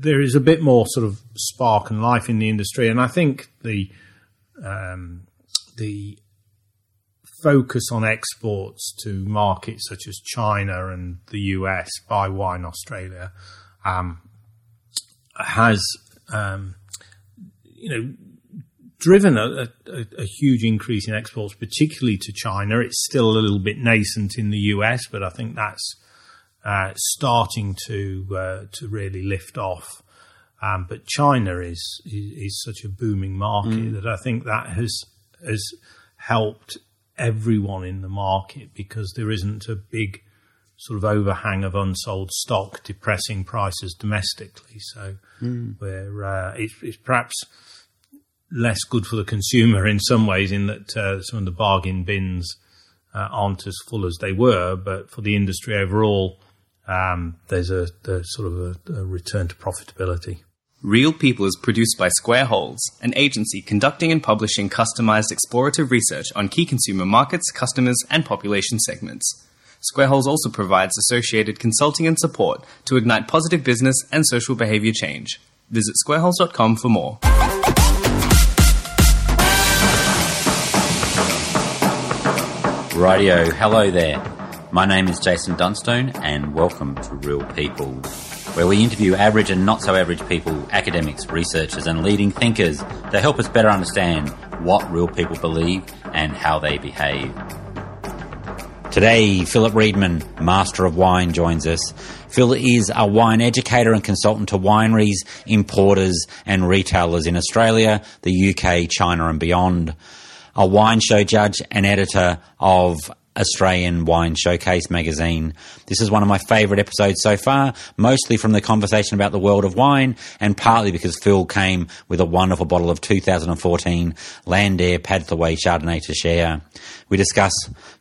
there is a bit more sort of spark and life in the industry, and I think the um, the focus on exports to markets such as China and the US by Wine Australia um, has um, you know driven a, a, a, huge increase in exports, particularly to China. It's still a little bit nascent in the US, but I think that's uh, starting to uh, to really lift off. Um, but China is, is, is such a booming market mm. that I think that has has helped everyone in the market because there isn't a big sort of overhang of unsold stock depressing prices domestically. So mm. where uh, it's, it's, perhaps less good for the consumer in some ways, in that uh, some of the bargain bins uh, aren't as full as they were, but for the industry overall, um, there's a, a, sort of a, a return to profitability. Real People is produced by Square Holes, an agency conducting and publishing customized explorative research on key consumer markets, customers, and population segments. Square Holes also provides associated consulting and support to ignite positive business and social behavior change. Visit squareholes.com for more. Radio, hello there. My name is Jason Dunstone, and welcome to Real People where we interview average and not so average people, academics, researchers, and leading thinkers to help us better understand what real people believe and how they behave. Today, Philip Reedman, Master of Wine, joins us. Phil is a wine educator and consultant to wineries, importers, and retailers in Australia, the UK, China, and beyond. A wine show judge and editor of Australian Wine Showcase magazine. This is one of my favourite episodes so far, mostly from the conversation about the world of wine and partly because Phil came with a wonderful bottle of 2014 Landaire Padthaway Chardonnay to share. We discuss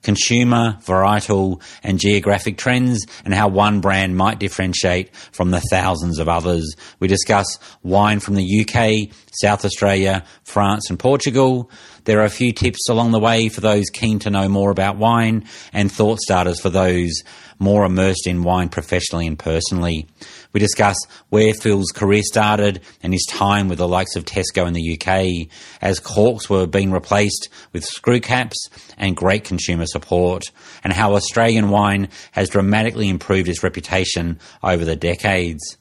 consumer, varietal, and geographic trends and how one brand might differentiate from the thousands of others. We discuss wine from the UK, South Australia, France, and Portugal. There are a few tips along the way for those keen to know more about wine and thought starters for those more immersed in wine professionally and personally. We discuss where Phil's career started and his time with the likes of Tesco in the UK, as corks were being replaced with screw caps and great consumer support, and how Australian wine has dramatically improved its reputation over the decades.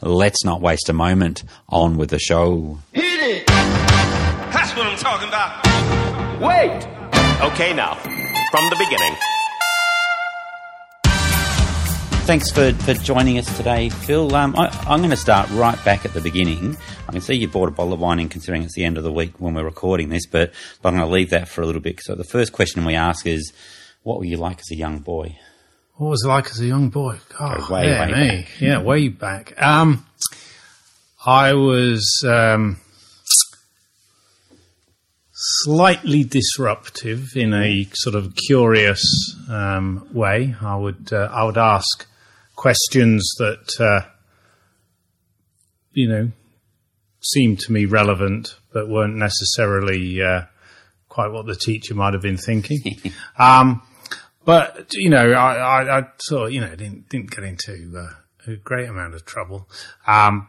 Let's not waste a moment. On with the show. Hit it! That's what I'm talking about. Wait! Okay, now, from the beginning. Thanks for, for joining us today, Phil. Um, I, am going to start right back at the beginning. I can see you bought a bottle of wine in considering it's the end of the week when we're recording this, but, but I'm going to leave that for a little bit. So the first question we ask is, what were you like as a young boy? What was it like as a young boy? Oh, way, yeah, way me. Back. Yeah, way back. Um, I was um, slightly disruptive in a sort of curious um, way. I would uh, I would ask questions that uh, you know seemed to me relevant, but weren't necessarily uh, quite what the teacher might have been thinking. um, but you know, I, I, I, sort of you know didn't didn't get into uh, a great amount of trouble. Um,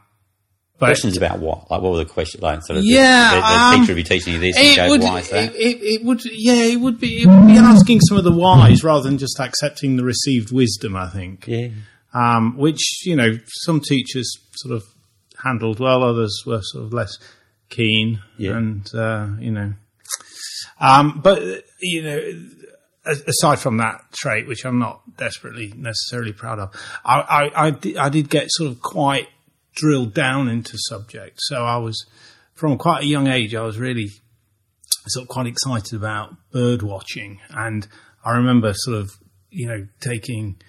but, questions about what? Like, what were the questions? Like, sort of, yeah, the, the, the um, teacher would be teaching you this, and would, why is that? It, it, would, yeah, it would be, it would be asking some of the whys rather than just accepting the received wisdom. I think, yeah, um, which you know, some teachers sort of handled well, others were sort of less keen, yeah. and uh, you know, um, but you know aside from that trait, which I'm not desperately necessarily proud of, I, I, I, did, I did get sort of quite drilled down into subjects. So I was, from quite a young age, I was really sort of quite excited about bird watching. And I remember sort of, you know, taking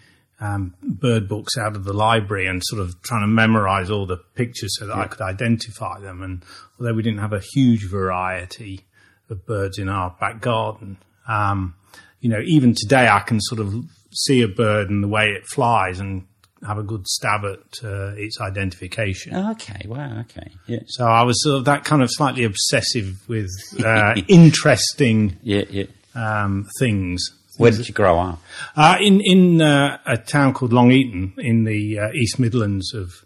um, bird books out of the library and sort of trying to memorize all the pictures so that yeah. I could identify them. And although we didn't have a huge variety of birds in our back garden, um, you know, even today I can sort of see a bird and the way it flies and have a good stab at uh, its identification. Okay, wow, okay, yeah. So I was sort of that kind of slightly obsessive with uh, interesting, yeah, yeah. Um, things. Where did you grow up? Uh, in in uh, a town called Long Eaton in the uh, East Midlands of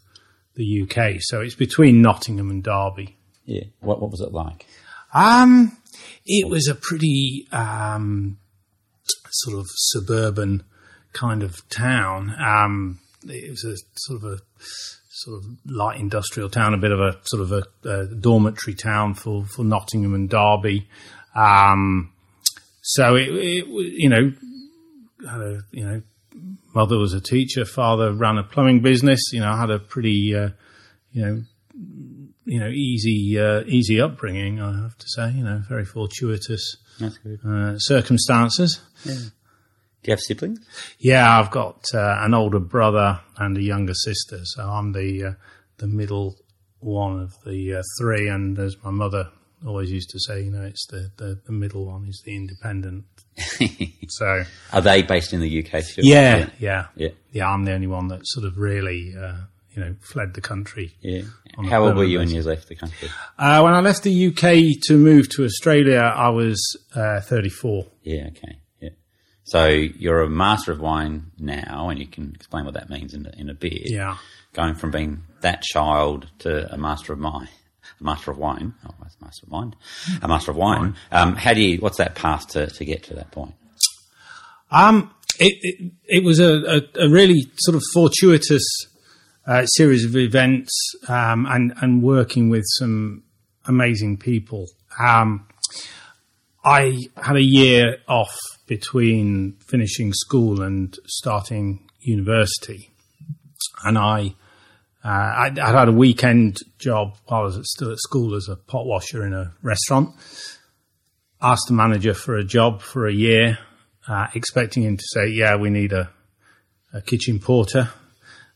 the UK. So it's between Nottingham and Derby. Yeah. What, what was it like? Um, it was a pretty um, sort of suburban kind of town. Um, it was a sort of a sort of light industrial town, a bit of a sort of a, a dormitory town for, for Nottingham and Derby. Um, so it, it, you know, had a, you know, mother was a teacher, father ran a plumbing business. You know, I had a pretty, uh, you know, you know, easy, uh, easy upbringing. I have to say, you know, very fortuitous uh, circumstances. Do you have siblings? Yeah, I've got uh, an older brother and a younger sister, so I'm the uh, the middle one of the uh, three. And as my mother always used to say, you know, it's the the, the middle one is the independent. so Are they based in the UK still? yeah, yeah, Yeah. yeah, I'm the only one that sort of really, uh, you know, fled the country. Yeah. How old were you when you left the country? Uh, when I left the UK to move to Australia, I was uh, 34. Yeah, okay. So you're a master of wine now, and you can explain what that means in, a- in a bit. Yeah. Going from being that child to a master of wine, a master of wine, oh, that's master of wine, a master of wine. Um, how do you, what's that path to, to get to that point? Um, it, it, it was a, a, a really sort of fortuitous uh, series of events um, and, and working with some amazing people. Um, I had a year off between finishing school and starting university, and I. Uh, I'd, I'd had a weekend job while I was still at school as a pot washer in a restaurant. Asked the manager for a job for a year, uh, expecting him to say, "Yeah, we need a, a kitchen porter,"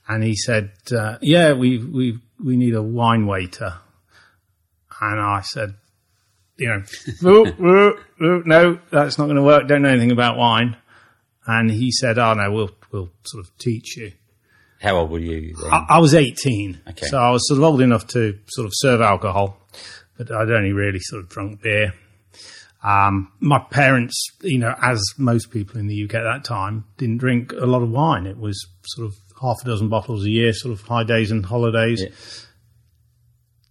and he said, uh, "Yeah, we we we need a wine waiter." And I said, "You know, "Ooh, ooh, ooh, no, that's not going to work. Don't know anything about wine." And he said, "Oh no, we'll we'll sort of teach you." How old were you then? I, I was 18, Okay. so I was sort of old enough to sort of serve alcohol, but I'd only really sort of drunk beer. Um, my parents, you know, as most people in the UK at that time, didn't drink a lot of wine. It was sort of half a dozen bottles a year, sort of high days and holidays. Yeah.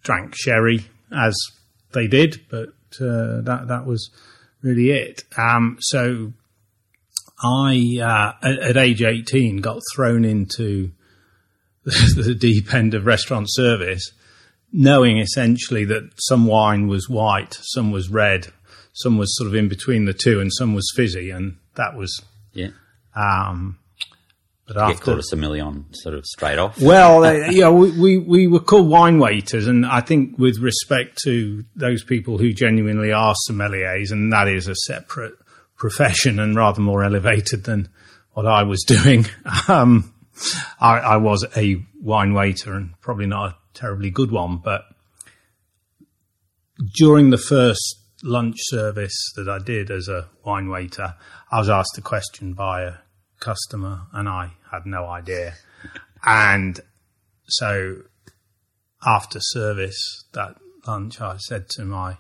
Drank sherry as they did, but uh, that that was really it. Um, so I, uh, at, at age 18, got thrown into the deep end of restaurant service, knowing essentially that some wine was white, some was red, some was sort of in between the two, and some was fizzy, and that was. yeah. Um, but Get after, called a sommelier sort of straight off. well, yeah, we, we we were called wine waiters, and I think with respect to those people who genuinely are sommeliers, and that is a separate profession and rather more elevated than what I was doing. Um, I, I was a wine waiter, and probably not a terribly good one, but during the first lunch service that I did as a wine waiter, I was asked a question by a customer and I had no idea. and so after service that lunch, I said to my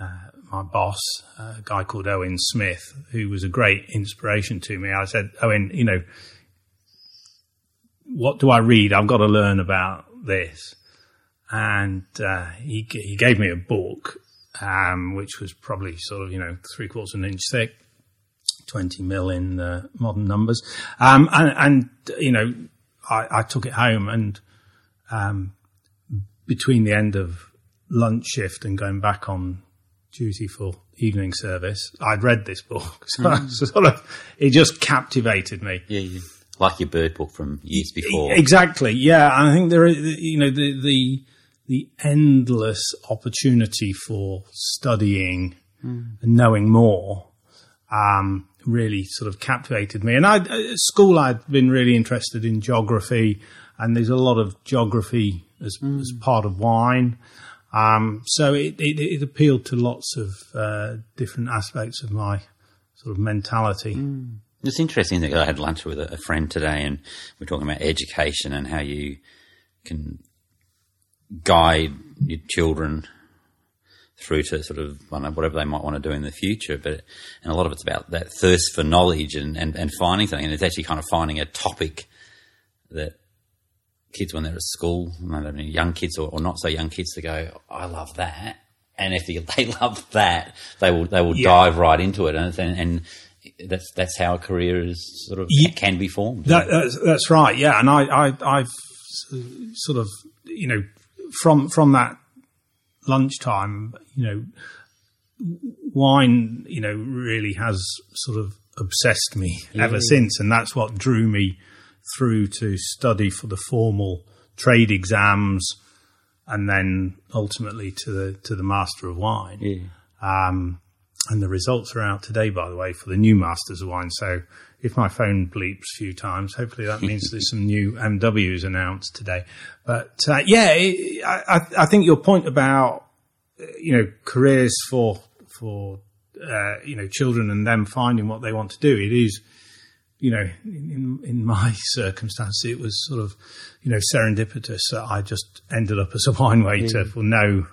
uh, my boss, a guy called Owen Smith, who was a great inspiration to me. I said, Owen, you know, what do I read? I've got to learn about this. And uh, he he gave me a book, um, which was probably sort of you know three quarters of an inch thick, twenty mil in uh, modern numbers, um, and, and you know I, I took it home and um, between the end of lunch shift and going back on duty for evening service, I'd read this book, so I sort of it just captivated me. Yeah, yeah. Like your bird book from years before. Exactly. Yeah, I think there, is, you know, the the the endless opportunity for studying and knowing more um, really sort of captivated me. And I, at school, I'd been really interested in geography, and there's a lot of geography as, as part of wine. Um, so it, it, it appealed to lots of uh, different aspects of my sort of mentality. It's interesting that I had lunch with a, a friend today, and we're talking about education and how you can guide your children through to sort of know, whatever they might want to do in the future. But and a lot of it's about that thirst for knowledge and, and, and finding something, and it's actually kind of finding a topic that kids when they're at school, maybe young kids or, or not so young kids, to go, I love that. And if they, they love that, they will they will Yeah. dive right into it, and, and and that's that's how a career is sort of Ye- can be formed. That, that's, that's right. Yeah, and I, I, I've sort of, you know, from from that lunchtime, you know, wine, you know, really has sort of obsessed me ever since, and that's what drew me through to study for the formal trade exams, and then ultimately to the to the Master of Wine. Yeah. Um, and the results are out today, by the way, for the new Masters of Wine. So if my phone bleeps a few times, hopefully that means there's some new MWs announced today. But uh, yeah, it, I, I- I think your point about uh, you know careers for for uh, you know children and them finding what they want to do, it is you know in in my circumstance it was sort of you know serendipitous that I just ended up as a wine waiter for no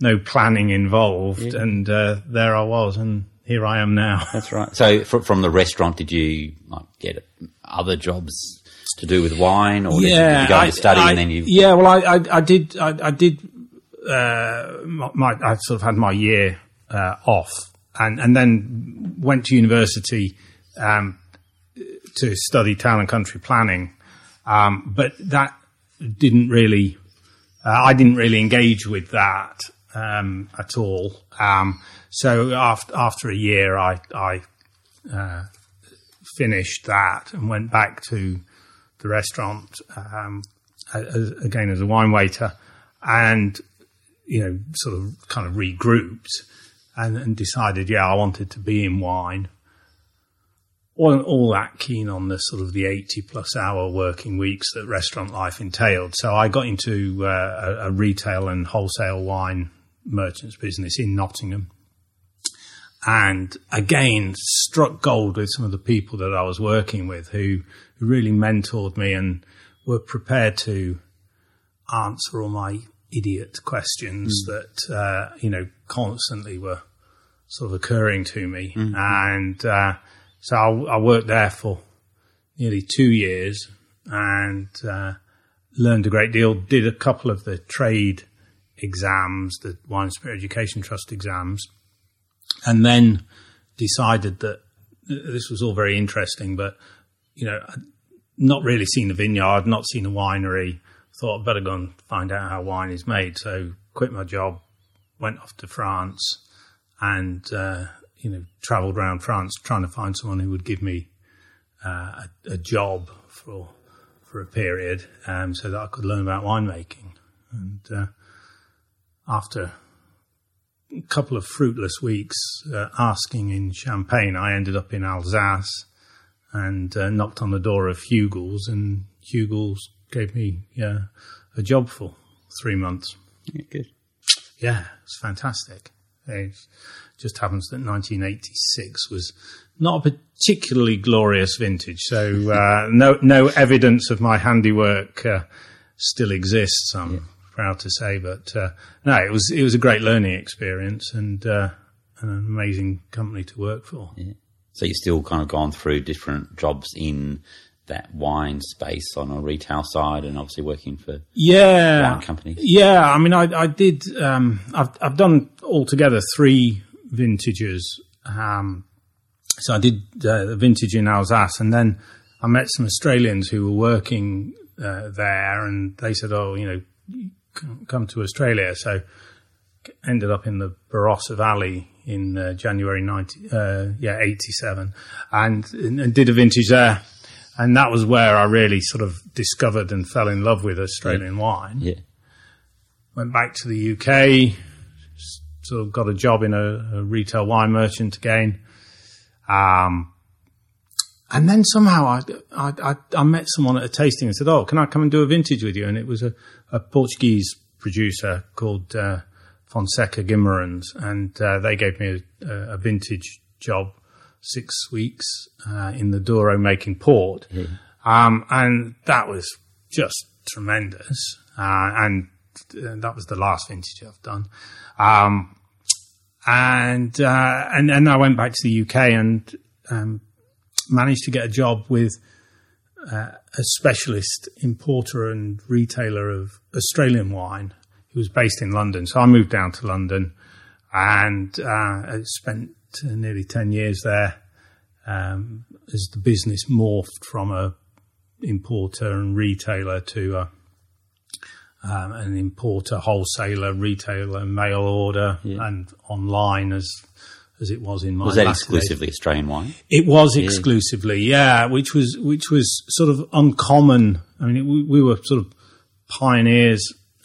no planning involved, and uh, there I was, and here I am now. That's right. So fr- from the restaurant, did you like, get other jobs to do with wine, or did, you, did you go I- into study I- and then you? Yeah, well, I, I, I did, I, did. Uh, my, my, I sort of had my year uh, off, and and then went to university um, to study town and country planning, um, but that didn't really. Uh, I didn't really engage with that um, at all. So after after a year, I I finished that and went back to the restaurant um, as, again as a wine waiter, and you know, sort of kind of regrouped and, and decided, yeah, I wanted to be in wine. wasn't all that keen on the sort of the 80 plus hour working weeks that restaurant life entailed. So I got into uh, a, a retail and wholesale wine merchants business in Nottingham. And again, struck gold with some of the people that I was working with who, who really mentored me and were prepared to answer all my idiot questions that, uh, you know, constantly were sort of occurring to me. And, uh, so I, I worked there for nearly two years and, uh, learned a great deal, did a couple of the trade exams, the Wine and Spirit Education Trust exams, and then decided that this was all very interesting, but, you know, I'd not really seen a vineyard, not seen a winery, thought I'd better go and find out how wine is made. So quit my job, went off to France and, uh, you know, traveled around France trying to find someone who would give me uh, a, a job for for a period, um, so that I could learn about winemaking. And uh, after couple of fruitless weeks uh, asking in Champagne, I ended up in Alsace and uh, knocked on the door of Hugels, and Hugels gave me uh, a job for three months. Yeah, good. Yeah, it's fantastic. It just happens that 1986 was not a particularly glorious vintage, so uh, no no evidence of my handiwork uh, still exists. I'm proud to say, but uh, no, it was it was a great learning experience and uh, an amazing company to work for. So you've still kind of gone through different jobs in that wine space on a retail side, and obviously working for yeah, wine companies. Yeah, I mean, I, I did. Um, I've I've done altogether three vintages. Um, so I did uh, the vintage in Alsace, and then I met some Australians who were working uh, there, and they said, "Oh, you know, come to Australia." So ended up in the Barossa Valley in uh, January ninety, uh, yeah, eighty seven, and, and did a vintage there. And that was where I really sort of discovered and fell in love with Australian wine Yeah, went back to the UK, sort of got a job in a, a retail wine merchant again. Um, and then somehow I, I, I, I met someone at a tasting and said, Oh, can I come and do a vintage with you? And it was a, a Portuguese producer called, uh, Fonseca Guimaraens. And, uh, they gave me a, a vintage job, six weeks, uh, in the Douro making port. Um, and that was just tremendous. Uh, and uh, that was the last vintage I've done. Um, and, uh, and, and I went back to the UK and, um, managed to get a job with uh, a specialist importer and retailer of Australian wine. He was based in London, so I moved down to London and uh, spent nearly ten years there um, as the business morphed from a importer and retailer to a um, an importer, wholesaler, retailer, mail order, Yeah. and online as as it was in my Was that exclusively Australian wine? it was exclusively, yeah, which was which was sort of uncommon. I mean, it, we, we were sort of pioneers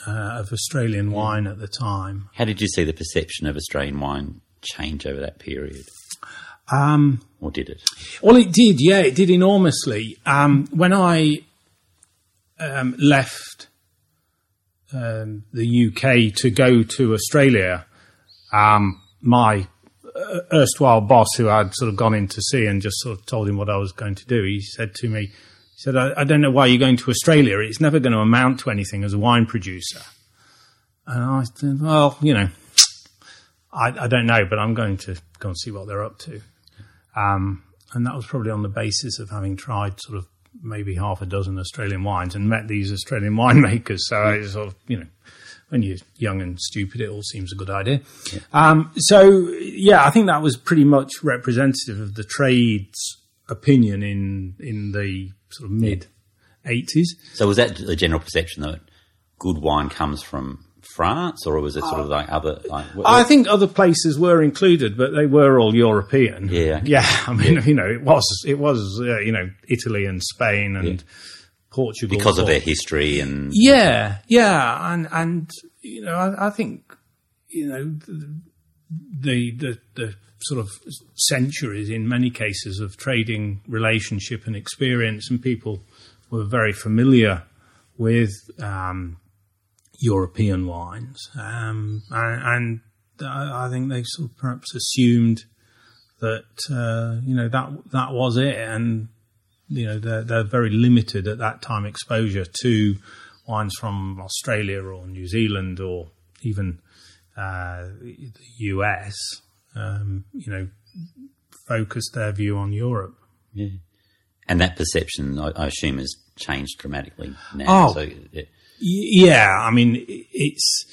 uh, of Australian wine at the time. How did you see the perception of Australian wine change over that period? Um, Or did it? well, it did, yeah, it did enormously. Um, when I um, left um, the UK to go to Australia, um, my erstwhile boss, who I'd sort of gone in to see and just sort of told him what I was going to do, he said to me, he said, I, I don't know why you're going to Australia. It's never going to amount to anything as a wine producer. And I said, well, you know, I, I don't know, but I'm going to go and see what they're up to. Um, and that was probably on the basis of having tried sort of maybe half a dozen Australian wines and met these Australian winemakers. So I sort of, you know, when you're young and stupid, it all seems a good idea. Um, so yeah, I think that was pretty much representative of the trade's opinion in in the sort of mid eighties. So was that the general perception that good wine comes from France, or was it sort of like other? Like, I think other places were included, but they were all European. Yeah. yeah. I mean, you know, it was it was uh, you know Italy and Spain and Portugal because of their history and Yeah, yeah, and and you know, I, I think you know the, the the the sort of centuries in many cases of trading relationship and experience, and people were very familiar with um, European wines, um, and, and I I think they sort of perhaps assumed that uh, you know that that was it, and you know they're, they're very limited at that time exposure to wines from Australia or New Zealand or even uh, the US. Um, you know, focused their view on Europe. Yeah. And that perception, I, I assume, has changed dramatically now. Oh. So it, Yeah, I mean it's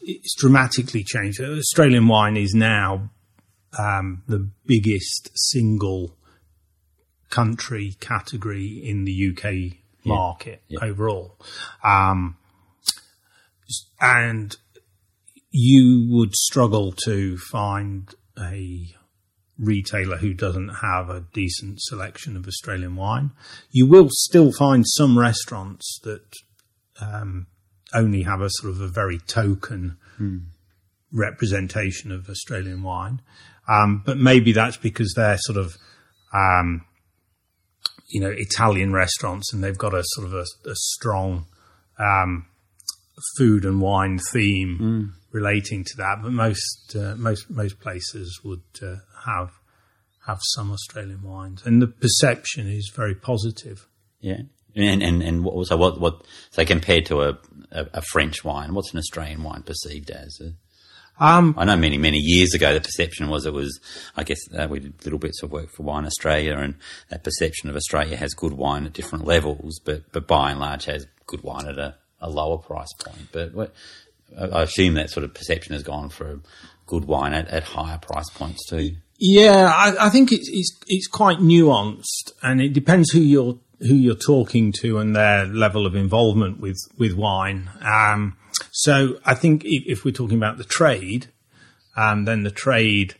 it's dramatically changed. Australian wine is now um, the biggest single country category in the UK market overall, um, and you would struggle to find a retailer who doesn't have a decent selection of Australian wine. You will still find some restaurants that um, only have a sort of a very token representation of Australian wine. Um, but maybe that's because they're sort of, um, you know, Italian restaurants and they've got a sort of a, a strong um, food and wine theme relating to that. But most uh, most most places would uh, have have some Australian wines, and the perception is very positive. yeah. And and and what, so what what so compared to a, a, a French wine, what's an Australian wine perceived as? Um, I know many many years ago the perception was it was I guess uh, we did little bits of work for Wine Australia and that perception of Australia has good wine at different levels, but but by and large has good wine at a, a lower price point. But what, I assume that sort of perception has gone for good wine at, at higher price points too. Yeah, I, I think it's, it's it's quite nuanced, and it depends who you're who you're talking to and their level of involvement with with wine. Um, so I think if, we're talking about the trade, um, then the trade,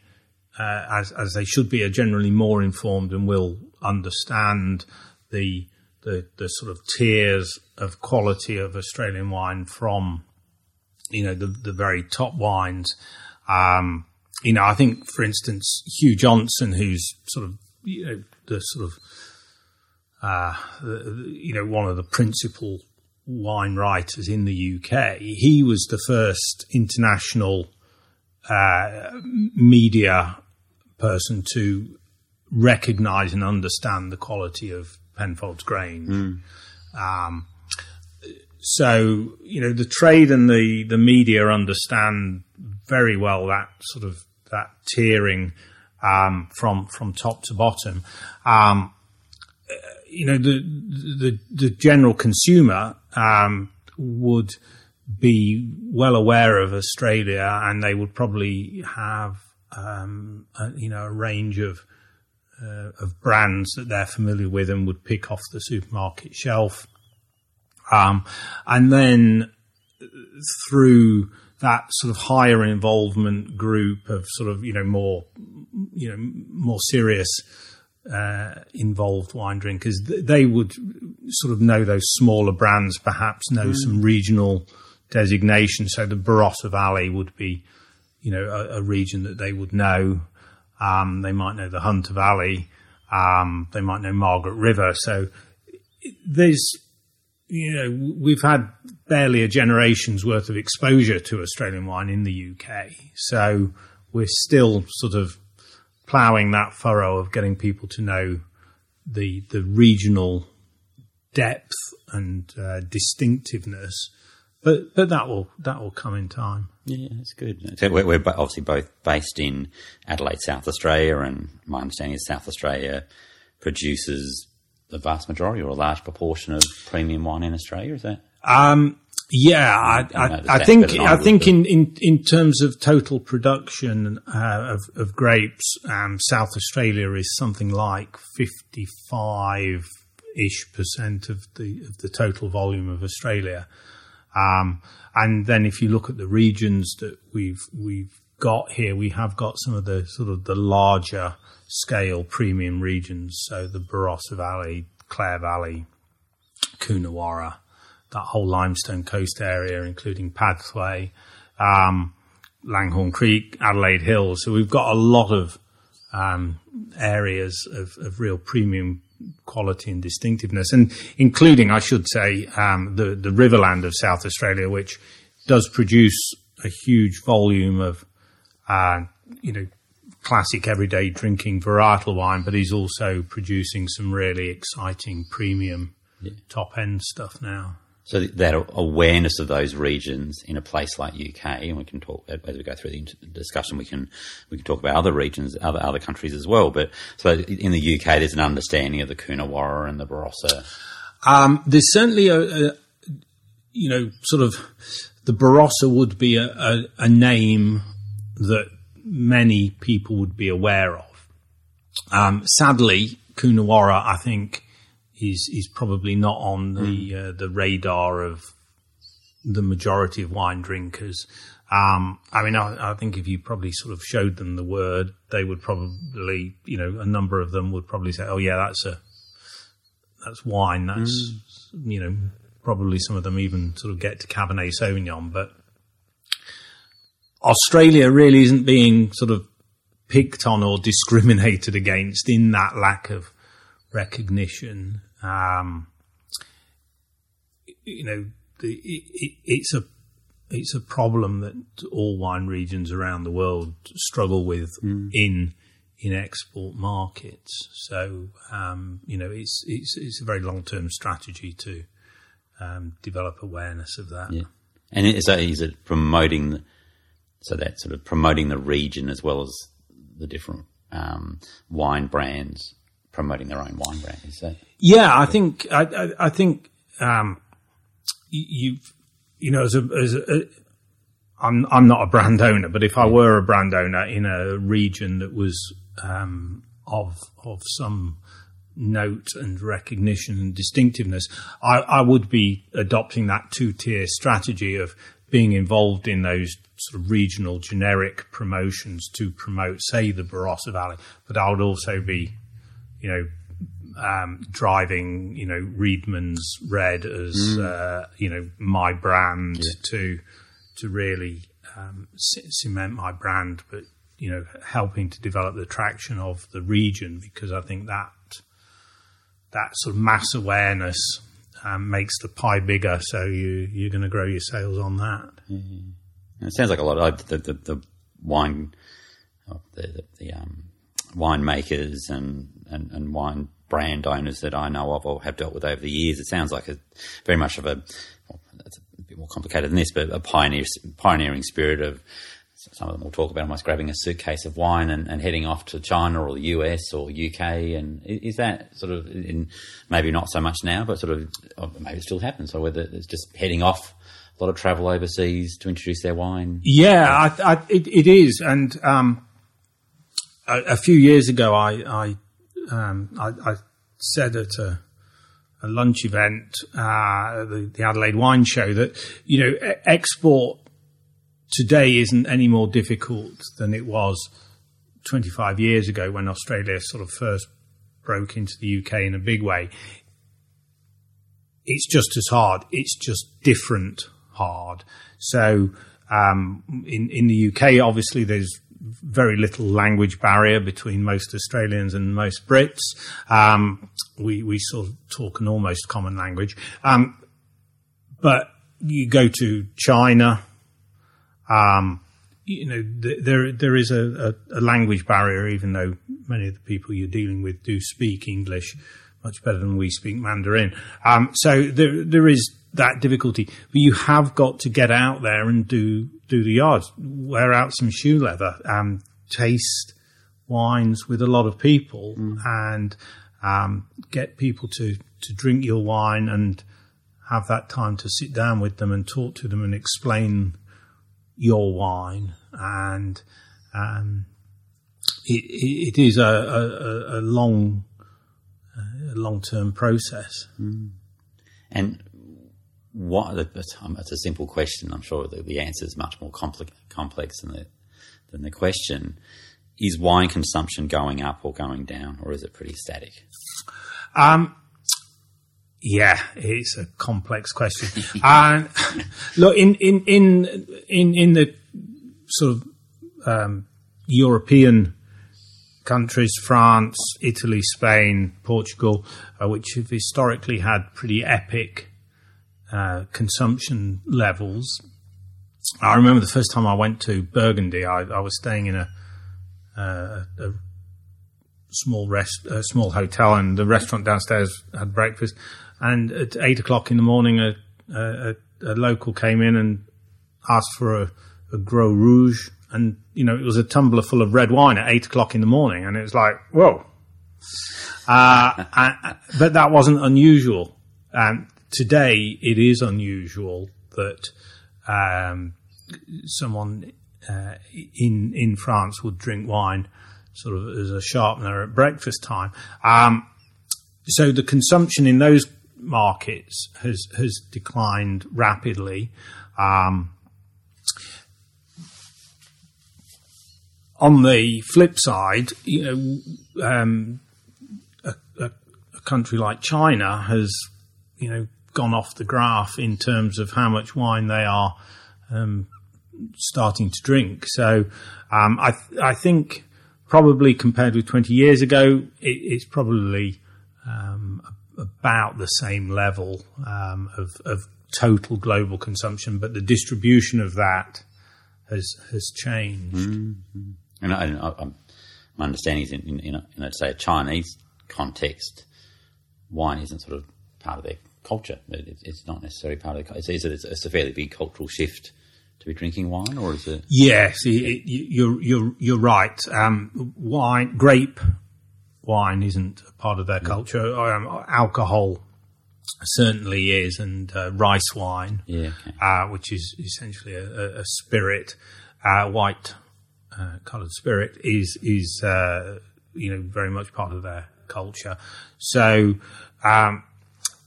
uh, as as they should be, are generally more informed and will understand the the the sort of tiers of quality of Australian wine from you know the the very top wines. Um, you know, I think, for instance, Hugh Johnson, who's sort of you know the sort of uh, the- you know one of the principal wine writers in the UK, he was the first international uh, media person to recognise and understand the quality of Penfolds Grange. Um, so you know the trade and the the media understand very well that sort of that tiering um, from from top to bottom. Um, you know, the the, the general consumer um, would be well aware of Australia, and they would probably have um, a, you know a range of uh, of brands that they're familiar with and would pick off the supermarket shelf. Um, and then through that sort of higher involvement group of sort of you know more you know more serious uh, involved wine drinkers, they would sort of know those smaller brands, perhaps know mm. some regional designation. So the Barossa Valley would be, you know, a, a region that they would know. Um, they might know the Hunter Valley. Um, they might know Margaret River. So there's, you know, we've had barely a generation's worth of exposure to Australian wine in the UK. So we're still sort of ploughing that furrow of getting people to know the the regional depth and uh, distinctiveness. But but that will that will come in time. Yeah, that's good. So we're, we're obviously both based in Adelaide, South Australia, and my understanding is South Australia produces the vast majority or a large proportion of premium wine in Australia. Is that? Um, yeah, I, I, I think I think in, in, in terms of total production uh, of, of grapes, um, South Australia is something like fifty five ish percent of the of the total volume of Australia. Um, and then if you look at the regions that we've we've got here, we have got some of the sort of the larger scale premium regions. So the Barossa Valley, Clare Valley, Coonawarra, that whole limestone coast area, including Padthaway, um, Langhorne Creek, Adelaide Hills. So we've got a lot of um, areas of, of, real premium quality and distinctiveness, and including, I should say, um, the the Riverland of South Australia, which does produce a huge volume of, uh, you know, classic everyday drinking varietal wine, but he's also producing some really exciting premium yeah. top end stuff now. So that awareness of those regions in a place like UK, and we can talk as we go through the discussion. We can we can talk about other regions, other other countries as well. But so in the UK, there's an understanding of the Coonawarra and the Barossa. Um, there's certainly a, a, you know, sort of the Barossa would be a, a, a name that many people would be aware of. Um, sadly, Coonawarra, I think, is is probably not on the mm. uh, the radar of the majority of wine drinkers. Um, I mean, I, I, think if you probably sort of showed them the word, they would probably, you know, a number of them would probably say, "Oh yeah, that's a that's wine. That's mm. you know, probably some of them even sort of get to Cabernet Sauvignon." But Australia really isn't being sort of picked on or discriminated against in that lack of recognition. Um, you know, the, it, it's a it's a problem that all wine regions around the world struggle with mm. in in export markets. So um, you know, it's it's it's a very long term strategy to um, develop awareness of that. Yeah, and is, that, is it promoting the, so that sort of promoting the region as well as the different um, wine brands promoting their own wine brand. Is that? Yeah, I think I, I, I think um, you you know as a as a, I'm I'm not a brand owner, but if I were a brand owner in a region that was um, of of some note and recognition and distinctiveness, I, I would be adopting that two tier strategy of being involved in those sort of regional generic promotions to promote, say, the Barossa Valley, but I would also be you know, um, driving, you know, Reedman's Red as, mm. uh, you know, my brand yeah. to to really um, cement my brand, but you know, helping to develop the traction of the region because I think that that sort of mass awareness um, makes the pie bigger. So you you're going to grow your sales on that. Mm. It sounds like a lot of the, the, the wine, the, the, the um, winemakers and, and, and wine brand owners that I know of or have dealt with over the years. It sounds like a very much of a, well, it's a bit more complicated than this, but a pioneer, pioneering spirit of some of them will talk about almost grabbing a suitcase of wine and, and heading off to China or the US or UK. And is that sort of in maybe not so much now, but sort of maybe it still happens, So whether it's just heading off a lot of travel overseas to introduce their wine? Yeah, I, I, it, it is. And um, a, a, few years ago, I I, um, I, I said at a, a lunch event, uh, the, the Adelaide Wine Show, that you know export today isn't any more difficult than it was 25 years ago when Australia sort of first broke into the UK in a big way. It's just as hard. It's just different hard. So um, in in the UK, obviously, there's very little language barrier between most Australians and most Brits. Um, we we sort of talk an almost common language, um, but you go to China. Um, you know, th- there there is a, a, a, language barrier, even though many of the people you're dealing with do speak English much better than we speak Mandarin. Um, so there there is that difficulty. But you have got to get out there and do do the yards, wear out some shoe leather, um, taste wines with a lot of people, mm. and um, get people to to drink your wine and have that time to sit down with them and talk to them and explain your wine and um, it, it is a, a, a long a long term process. Mm. And what it's a simple question. I'm sure the, the answer is much more complex, complex than the than the question. Is wine consumption going up or going down, or is it pretty static? Um, yeah, it's a complex question. and look, in, in in in in the sort of um, European countries, France, Italy, Spain, Portugal, uh, which have historically had pretty epic uh, consumption levels. I remember the first time I went to Burgundy, I, I was staying in a, uh, a small rest, a small hotel, and the restaurant downstairs had breakfast. And at eight o'clock in the morning, a, a, a local came in and asked for a, a Gros Rouge, and you know it was a tumbler full of red wine at eight o'clock in the morning, and it was like, whoa. Uh, and, but that wasn't unusual. Um, today it is unusual that um, someone uh, in in France would drink wine sort of as a sharpener at breakfast time. Um, so the consumption in those markets has has declined rapidly. Um, on the flip side, you know, um, a, a, a country like China has, you know, gone off the graph in terms of how much wine they are um, starting to drink. So um, I, th- I think probably compared with 20 years ago, it, it's probably um, about the same level um, of, of, total global consumption, but the distribution of that has has changed. Mm-hmm. And I, I, my understanding is in, in, in, a, in, say, a Chinese context, wine isn't sort of part of their culture. It, it's not necessarily part of the. It's, it's, it's a fairly big cultural shift to be drinking wine, or is it? Yes, it, you're you're you're right. Um, wine, grape wine isn't part of their mm. culture. Um, alcohol certainly is, and uh, rice wine, yeah, okay. uh, which is essentially a, a spirit, uh, white uh, coloured spirit, is is uh, you know very much part of their culture. So. Um,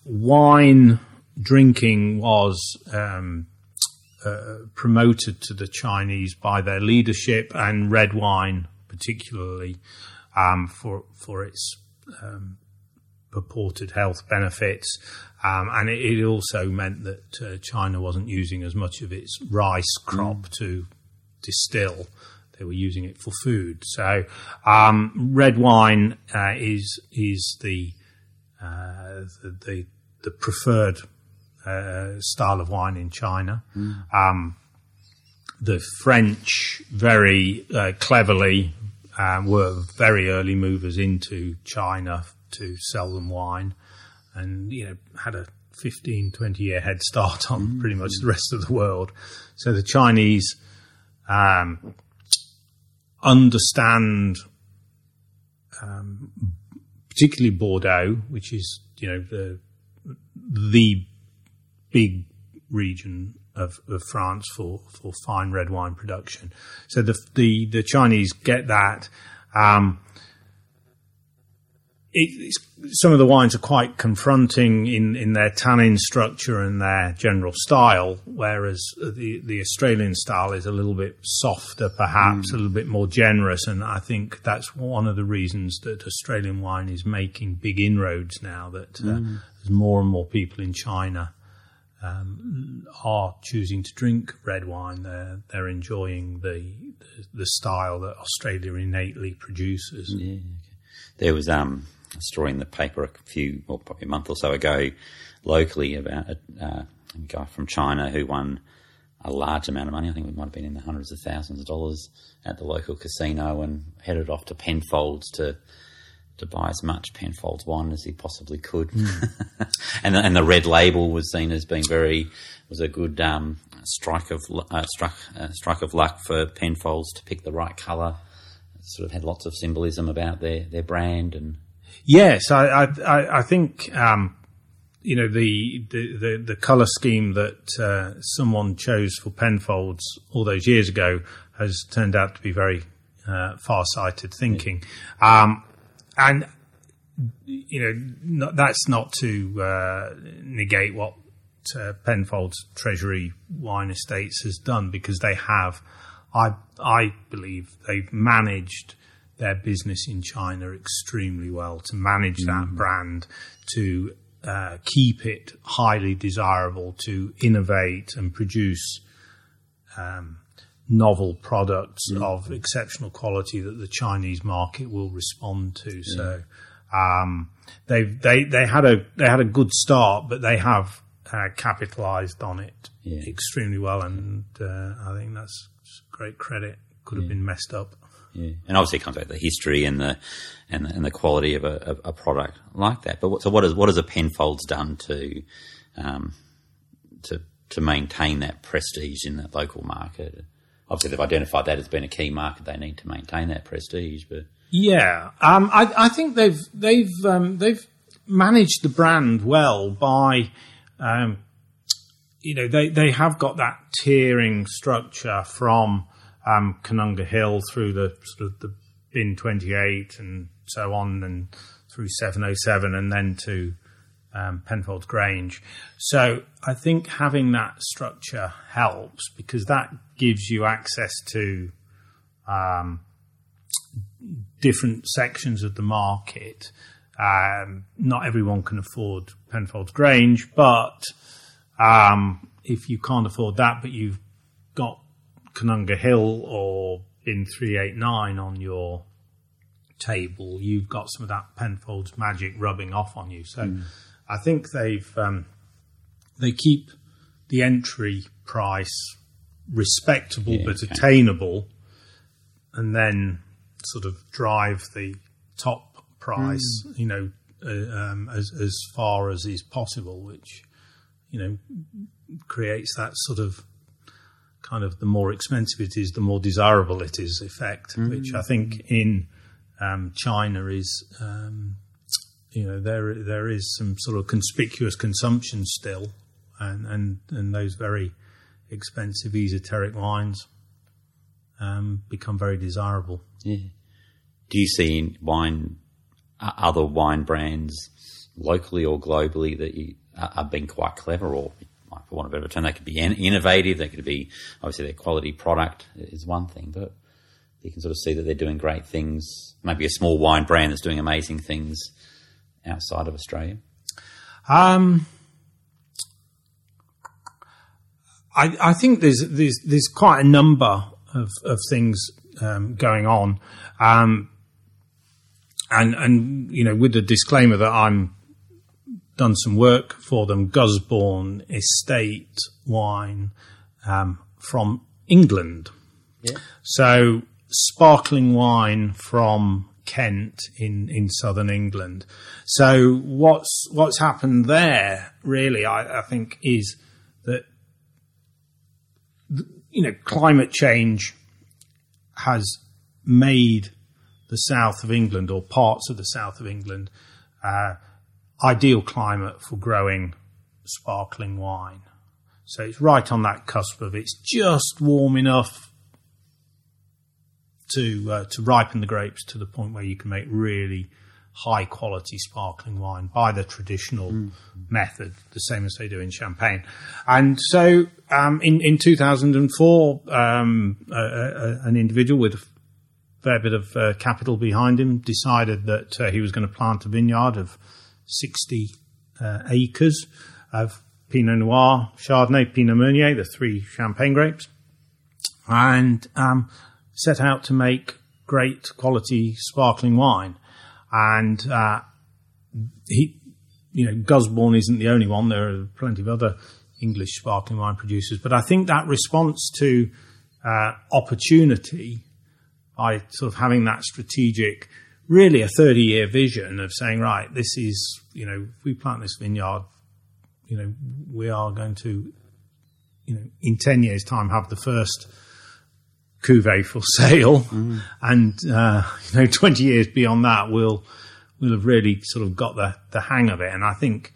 wine drinking was um, uh, promoted to the Chinese by their leadership, and red wine particularly um, for for its um, purported health benefits. Um, and it, it, also meant that uh, China wasn't using as much of its rice crop mm. to distill. They were using it for food. So, um, red wine uh, is is the, uh, the, the the preferred uh, style of wine in China. Mm. Um, the French very uh, cleverly um, were very early movers into China to sell them wine and, you know, had a 15, 20 year head start on mm. pretty much the rest of the world. So the Chinese um, understand, um, particularly Bordeaux, which is you know the the big region of, of France for, for fine red wine production. So the the, the Chinese get that. Um, it, some of the wines are quite confronting in, in their tannin structure and their general style, whereas the, the Australian style is a little bit softer, perhaps mm. a little bit more generous. And I think that's one of the reasons that Australian wine is making big inroads now. That mm. There's more and more people in China um, are choosing to drink red wine. They're they're enjoying the the, the style that Australia innately produces. Yeah. There was um a story in the paper a few, well, probably a month or so ago, locally about a, uh, a guy from China who won a large amount of money. I think it might have been in the hundreds of thousands of dollars at the local casino and headed off to Penfolds to to buy as much Penfolds wine as he possibly could. Mm. and the, and the red label was seen as being very was a good um, strike of uh, strike uh, strike of luck for Penfolds to pick the right colour. It sort of had lots of symbolism about their their brand and Yes, I I, I think um, you know the the, the, the color scheme that uh, someone chose for Penfolds all those years ago has turned out to be very uh, far-sighted thinking, um, and you know that's not to uh, negate what uh, Penfolds Treasury Wine Estates has done because they have. I I believe they've managed their business in China extremely well to manage that mm. brand, to uh, keep it highly desirable, to innovate and produce um, novel products mm. of exceptional quality that the Chinese market will respond to. So um, they they they had a they had a good start, but they have uh, capitalized on it yeah. extremely well, and uh, I think that's great credit. Could have yeah. been messed up. Yeah. And obviously, it comes back to the history and the and the, and the quality of a, a, product like that. But what, so, what is what has a Penfolds done to um, to to maintain that prestige in that local market? Obviously, they've identified that as being a key market. They need to maintain that prestige. But yeah, um, I, I, think they've they've um, they've managed the brand well by. Um, you know, they, they have got that tiering structure from um, Koonunga Hill through the sort of the bin 28 and so on and through 707 and then to um, Penfolds Grange. So I think having that structure helps because that gives you access to um, different sections of the market. Um, not everyone can afford Penfolds Grange, but um, if you can't afford that, but you've got Koonunga Hill or in 389 on your table, you've got some of that Penfolds magic rubbing off on you. So mm. I think they've um, they keep the entry price respectable yeah, but okay. attainable, and then sort of drive the top price, mm. you know, uh, um, as as far as is possible, which you know creates that sort of kind of the more expensive it is, the more desirable it is effect, mm-hmm. which I think in um, China is, um, you know, there there is some sort of conspicuous consumption still, and and, and those very expensive esoteric wines um, become very desirable. Yeah. Do you see wine, other wine brands, locally or globally, that you are being quite clever or for want of a better term, they could be innovative. They could be obviously their quality product is one thing, but you can sort of see that they're doing great things. Maybe a small wine brand that's doing amazing things outside of Australia. Um, I, I think there's there's there's quite a number of of things um, going on, um, and and you know with the disclaimer that I'm done some work for them, Gusbourne Estate wine um, from England. Yeah. So sparkling wine from Kent in, in southern England. So what's what's happened there really, I, I think, is that you know, climate change has made the south of England or parts of the south of England uh, ideal climate for growing sparkling wine. So it's right on that cusp of it's just warm enough to uh, to ripen the grapes to the point where you can make really high quality sparkling wine by the traditional mm. method, the same as they do in Champagne. And so um, in, in 2004, um, a, a, an individual with a fair bit of uh, capital behind him decided that uh, he was going to plant a vineyard of 60 uh, acres of Pinot Noir, Chardonnay, Pinot Meunier, the three Champagne grapes, and um, set out to make great quality sparkling wine and uh, he, you know, Gusbourne isn't the only one. There are plenty of other English sparkling wine producers, but I think that response to uh, opportunity by sort of having that strategic, really a 30 year vision of saying, right, this is, you know, if we plant this vineyard, you know, we are going to, you know, in 10 years' time have the first cuvee for sale, mm. and uh, you know, twenty years beyond that, we'll we'll have really sort of got the the hang of it. And I think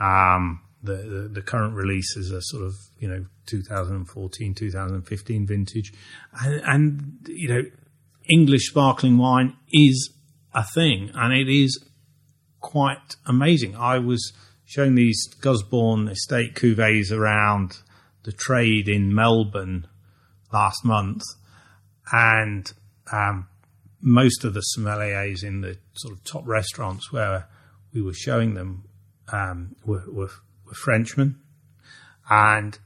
um, the, the, the current release is a sort of you know 2014 2015 vintage, and, and you know, English sparkling wine is a thing, and it is quite amazing. I was showing these Gusbourne estate cuvées around the trade in Melbourne last month, and um, most of the sommeliers in the sort of top restaurants where we were showing them um, were, were, were, Frenchmen, and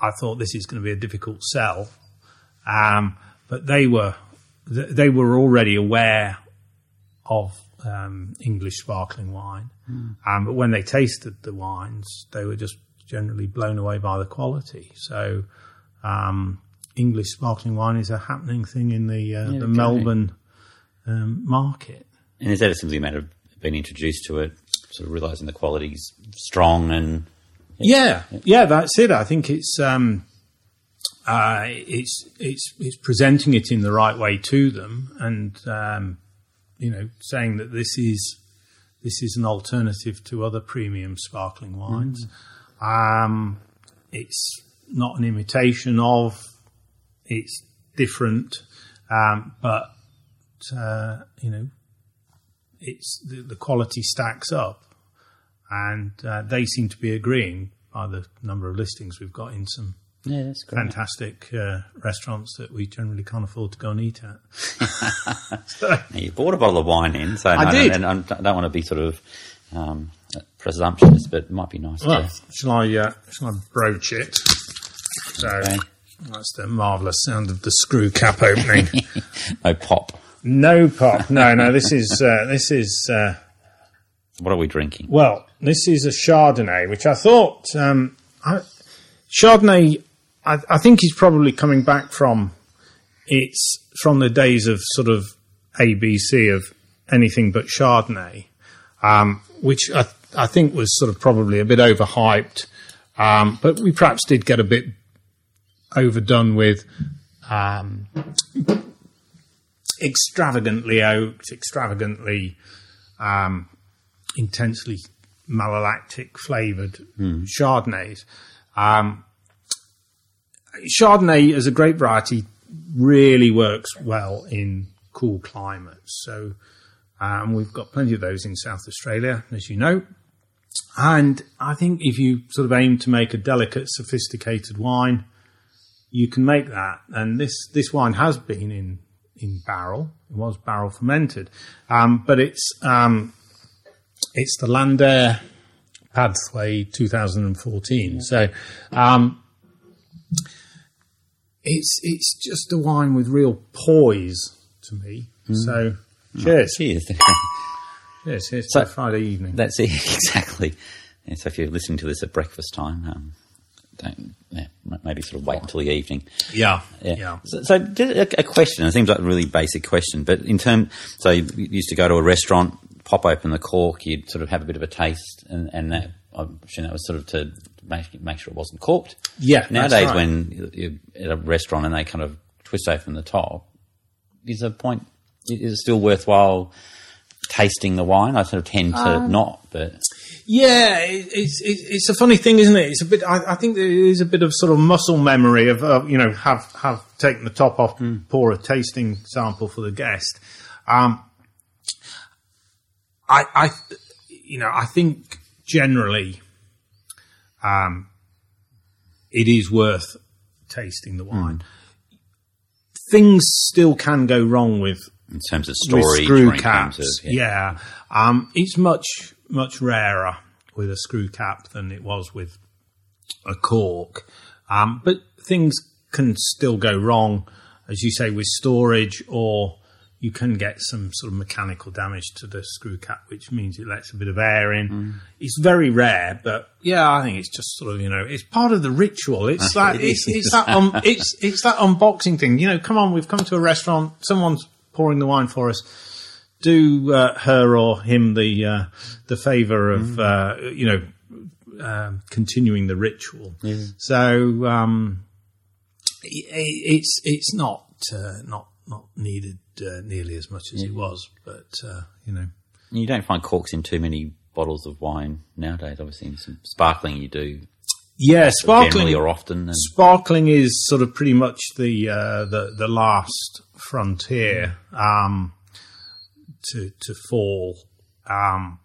I thought this is going to be a difficult sell, um, but they were they were already aware of um, English sparkling wine, mm. but when they tasted the wines, they were just generally blown away by the quality. So um, English sparkling wine is a happening thing in the uh, yeah, the Melbourne um, market. And is that something you might have been introduced to it, sort of realizing the quality's strong and yeah, yeah, yeah that's it. I think it's um, uh, it's it's it's presenting it in the right way to them, and um, you know, saying that this is this is an alternative to other premium sparkling wines. Mm. Um, it's not an imitation of it's different, um, but uh, you know, it's the, the, quality stacks up, and uh, they seem to be agreeing by the number of listings we've got in some yeah, that's great. fantastic uh, restaurants that we generally can't afford to go and eat at. so, you bought a bottle of wine in, so I no, did. And I don't want to be sort of um, presumptuous, but it might be nice. Well, to... shall I? Uh, shall I broach it? So. Okay. That's the marvellous sound of the screw cap opening. no pop. No pop. No, no. This is uh, this is. Uh, what are we drinking? Well, this is a Chardonnay, which I thought um, I, Chardonnay. I, I, think he's probably coming back from it's from the days of sort of ABC of anything but Chardonnay, um, which I, I, think was sort of probably a bit overhyped. Um, but we perhaps did get a bit overdone with um, extravagantly oaked, extravagantly um, intensely malolactic flavored mm. Chardonnays. Um, Chardonnay as a grape variety really works well in cool climates. So um, we've got plenty of those in South Australia, as you know. And I think if you sort of aim to make a delicate, sophisticated wine, you can make that. And this, this wine has been in, in barrel. It was barrel fermented. Um, but it's, um, it's the Landaire Padthaway 2014. Yeah. So, um, it's, it's just a wine with real poise to me. Mm. So, cheers. Oh, cheers. cheers. Here's so, Friday evening. That's it, exactly. And so if you're listening to this at breakfast time, um, yeah, maybe sort of wait until the evening. Yeah, yeah. yeah. So, so a, a, question. It seems like a really basic question, but in term, so you used to go to a restaurant, pop open the cork, you'd sort of have a bit of a taste, and, and that I'm sure that was sort of to make make sure it wasn't corked. Yeah, that's Nowadays, right. when you're at a restaurant and they kind of twist open the top, is a point. Is it still worthwhile tasting the wine? I sort of tend to Um, not, but Yeah, it, it's it, it's a funny thing, isn't it? It's a bit. I, I think there is a bit of sort of muscle memory of, of you know have have taken the top off, and pour a tasting sample for the guest. Um, I, I, you know, I think generally, um, it is worth tasting the wine. Things still can go wrong with in terms of with storage, screw caps. of yeah, Um, it's much much rarer with a screw cap than it was with a cork. Um, but things can still go wrong, as you say, with storage, or you can get some sort of mechanical damage to the screw cap, which means it lets a bit of air in. Mm. It's very rare, but yeah, I think it's just sort of you know, it's part of the ritual. It's like it it's, it's that um, it's it's that unboxing thing. You know, come on, we've come to a restaurant, someone's pouring the wine for us do uh, her or him the uh, the favour of uh, you know um, continuing the ritual. So um, i- i- it's it's not uh, not not needed uh, nearly as much as it was, but uh, you know. You don't find corks in too many bottles of wine nowadays. Obviously, in some sparkling you do Yeah, sparkling or often. And sparkling is sort of pretty much the uh, the the last frontier um, to to fall. Um,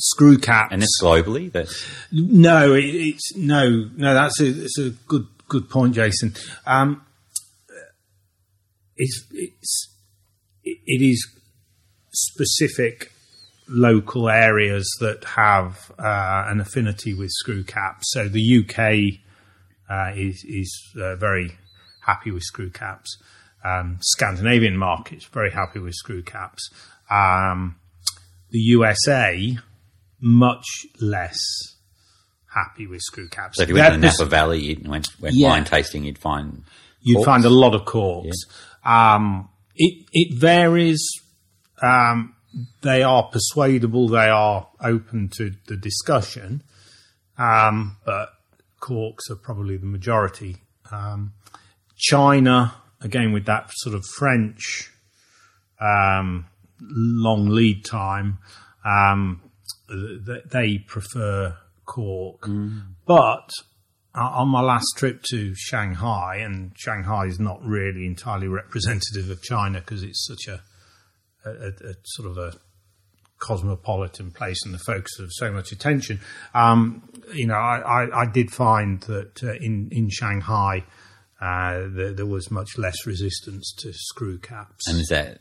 screw caps and it's globally. That's No, it, it's no, no. That's a, it's a good good point, Jason. Um, it's it's it, it is specific local areas that have uh, an affinity with screw caps. So the UK uh, is is uh, very happy with screw caps. Um, Scandinavian markets very happy with screw caps. Um, the USA much less happy with screw caps. so if you went to the Napa Valley you went, went Yeah. wine tasting, you'd find you'd corks. find a lot of corks. Um, it it varies. Um, they are persuadable. They are open to the discussion, um, but corks are probably the majority. Um, China, again, with that sort of French um, long lead time, um, th- they prefer cork. But uh, on my last trip to Shanghai, and Shanghai is not really entirely representative of China because it's such a, a, a, a sort of a cosmopolitan place and the focus of so much attention. Um, you know, I, I, I did find that uh, in in Shanghai uh, there, there was much less resistance to screw caps. And is that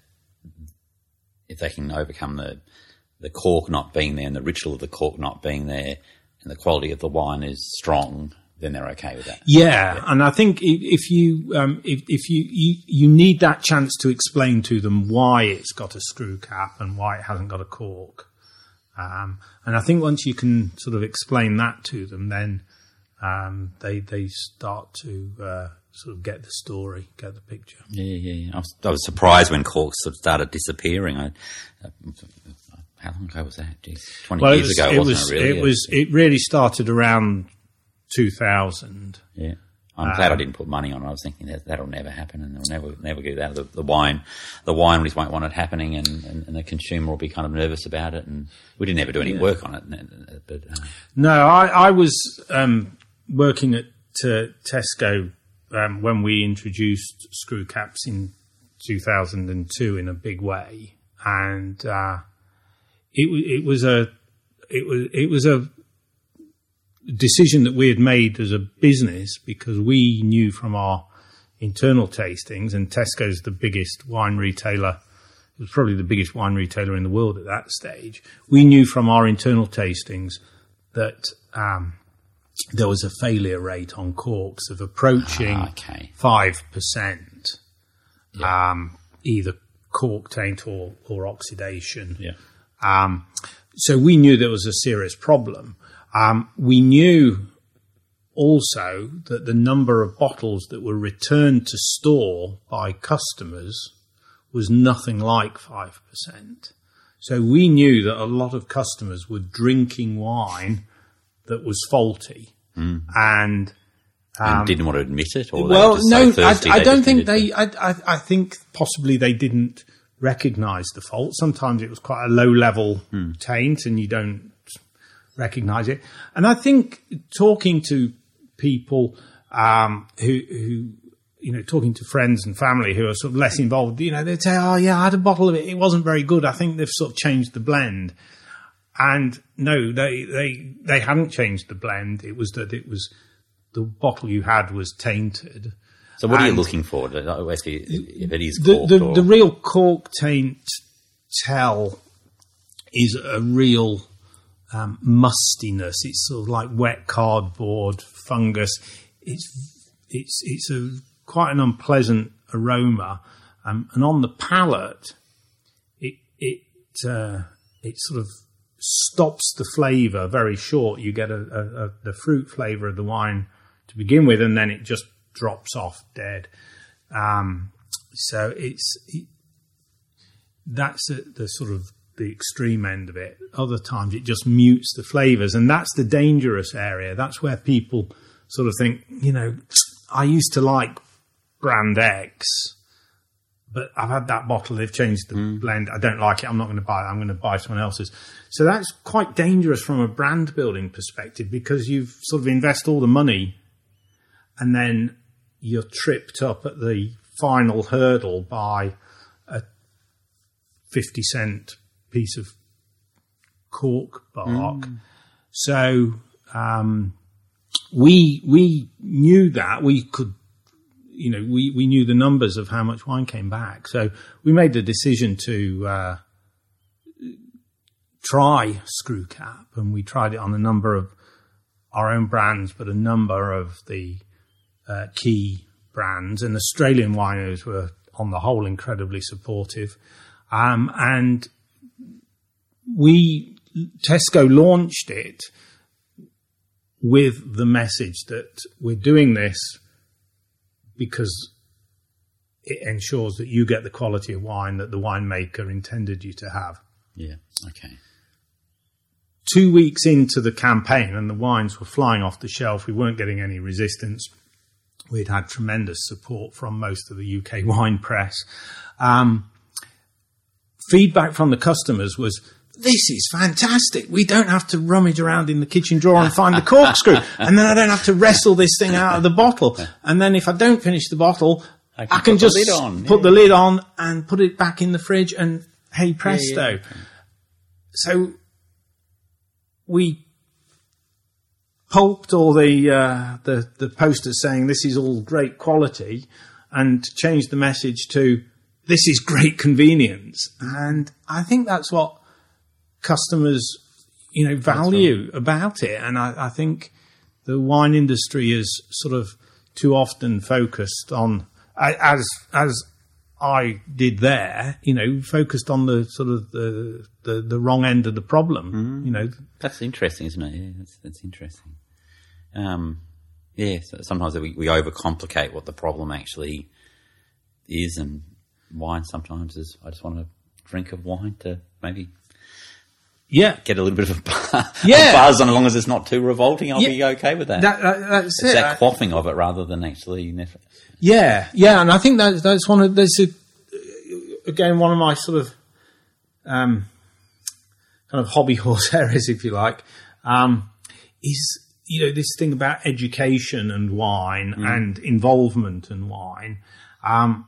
if they can overcome the the cork not being there and the ritual of the cork not being there, and the quality of the wine is strong, then they're okay with that. Yeah, and I think if you um, if, if you, you you need that chance to explain to them why it's got a screw cap and why it hasn't got a cork, um, and I think once you can sort of explain that to them, then um, they they start to uh, sort of get the story, get the picture. Yeah, yeah. yeah. I, was, I was surprised when corks sort of started disappearing. I, uh, how long ago was that? Jeez, Twenty Well, it years was ago, it wasn't was it? Really? it was it really started around two thousand. Yeah. I'm glad I didn't put money on it. I was thinking that that'll never happen, and they'll never never get that. The, the wine, the wineries won't want it happening, and, and, and the consumer will be kind of nervous about it. And we didn't ever do any work on it, but uh, No, I, I was um, working at uh, Tesco um, when we introduced screw caps in 2002 in a big way, and uh, it it was a it was it was a decision that we had made as a business because we knew from our internal tastings, and Tesco's the biggest wine retailer. It was probably the biggest wine retailer in the world at that stage. We knew from our internal tastings that um, there was a failure rate on corks of approaching Ah, okay. five percent, um, either cork taint or, or oxidation. yeah, Um, so we knew there was a serious problem. Um, we knew also that the number of bottles that were returned to store by customers was nothing like 5%. So we knew that a lot of customers were drinking wine that was faulty, Hmm. and and didn't want to admit it, or well, no, I, I don't think they. I, I, I think possibly they didn't recognise the fault. Sometimes it was quite a low level Hmm. taint, and you don't recognise it. And I think talking to people um, who, who, you know, talking to friends and family who are sort of less involved, you know, they'd say, "Oh, yeah, I had a bottle of it. It wasn't very good. I think they've sort of changed the blend." And no, they they they hadn't changed the blend. It was that it was the bottle you had was tainted. So what are you looking for? It if it is The the, or- the real cork taint tell is a real um, mustiness. It's sort of like wet cardboard, fungus. It's it's it's a quite an unpleasant aroma, um, and on the palate, it it uh, it sort of stops the flavour very short. You get a, a, a the fruit flavour of the wine to begin with, and then it just drops off dead. Um, so it's it, that's at the sort of the extreme end of it. Other times it just mutes the flavors, and that's the dangerous area. That's where people sort of think, you know, I used to like brand X, but I've had that bottle. They've changed the blend. I don't like it. I'm not going to buy it. I'm going to buy someone else's. So that's quite dangerous from a brand building perspective because you've sort of invest all the money, and then you're tripped up at the final hurdle by a 50 cent piece of cork bark. So um, we we knew that we could, you know, we, we knew the numbers of how much wine came back. So we made the decision to uh, try screw cap, and we tried it on a number of our own brands, but a number of the uh, key brands, and Australian wineries were on the whole incredibly supportive. Um, and we Tesco launched it with the message that we're doing this because it ensures that you get the quality of wine that the winemaker intended you to have. yeah, okay. Two weeks into the campaign, and the wines were flying off the shelf, we weren't getting any resistance. We'd had tremendous support from most of the UK wine press. Um, feedback from the customers was, this is fantastic. We don't have to rummage around in the kitchen drawer and find the corkscrew. And then I don't have to wrestle this thing out of the bottle. And then if I don't finish the bottle, I can can, put the just on, put yeah. the lid on and put it back in the fridge and hey presto. So we pulped all the, uh, the the posters saying this is all great quality, and changed the message to this is great convenience. And I think that's what customers, you know, value about it. And I, I think the wine industry is sort of too often focused on as as I did there, you know, focused on the sort of the the, the wrong end of the problem. You know, That's interesting, isn't it? Yeah, that's, that's interesting. Um, yeah, so sometimes we, we overcomplicate what the problem actually is, and wine sometimes is. I just want a drink of wine to maybe yeah, get a little bit of a, buzz, Yeah. a buzz, and as long as it's not too revolting, I'll Yeah. be okay with that. that, that that's it's it. that quaffing of it rather than actually. Yeah, yeah, and I think that that's one of there's a, again one of my sort of um, kind of hobby horse areas, if you like, um, is you know this thing about education and wine and involvement and wine. Um,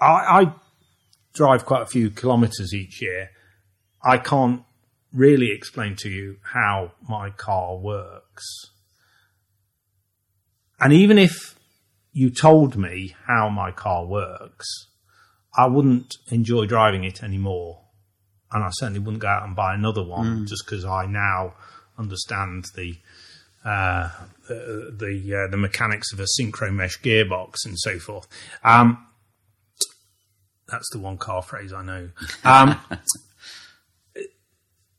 I, I drive quite a few kilometres each year. I can't really explain to you how my car works. And even if you told me how my car works, I wouldn't enjoy driving it anymore. And I certainly wouldn't go out and buy another one just because I now understand the uh, the the, uh, the mechanics of a synchro mesh gearbox and so forth. Um, that's the one car phrase I know. Um,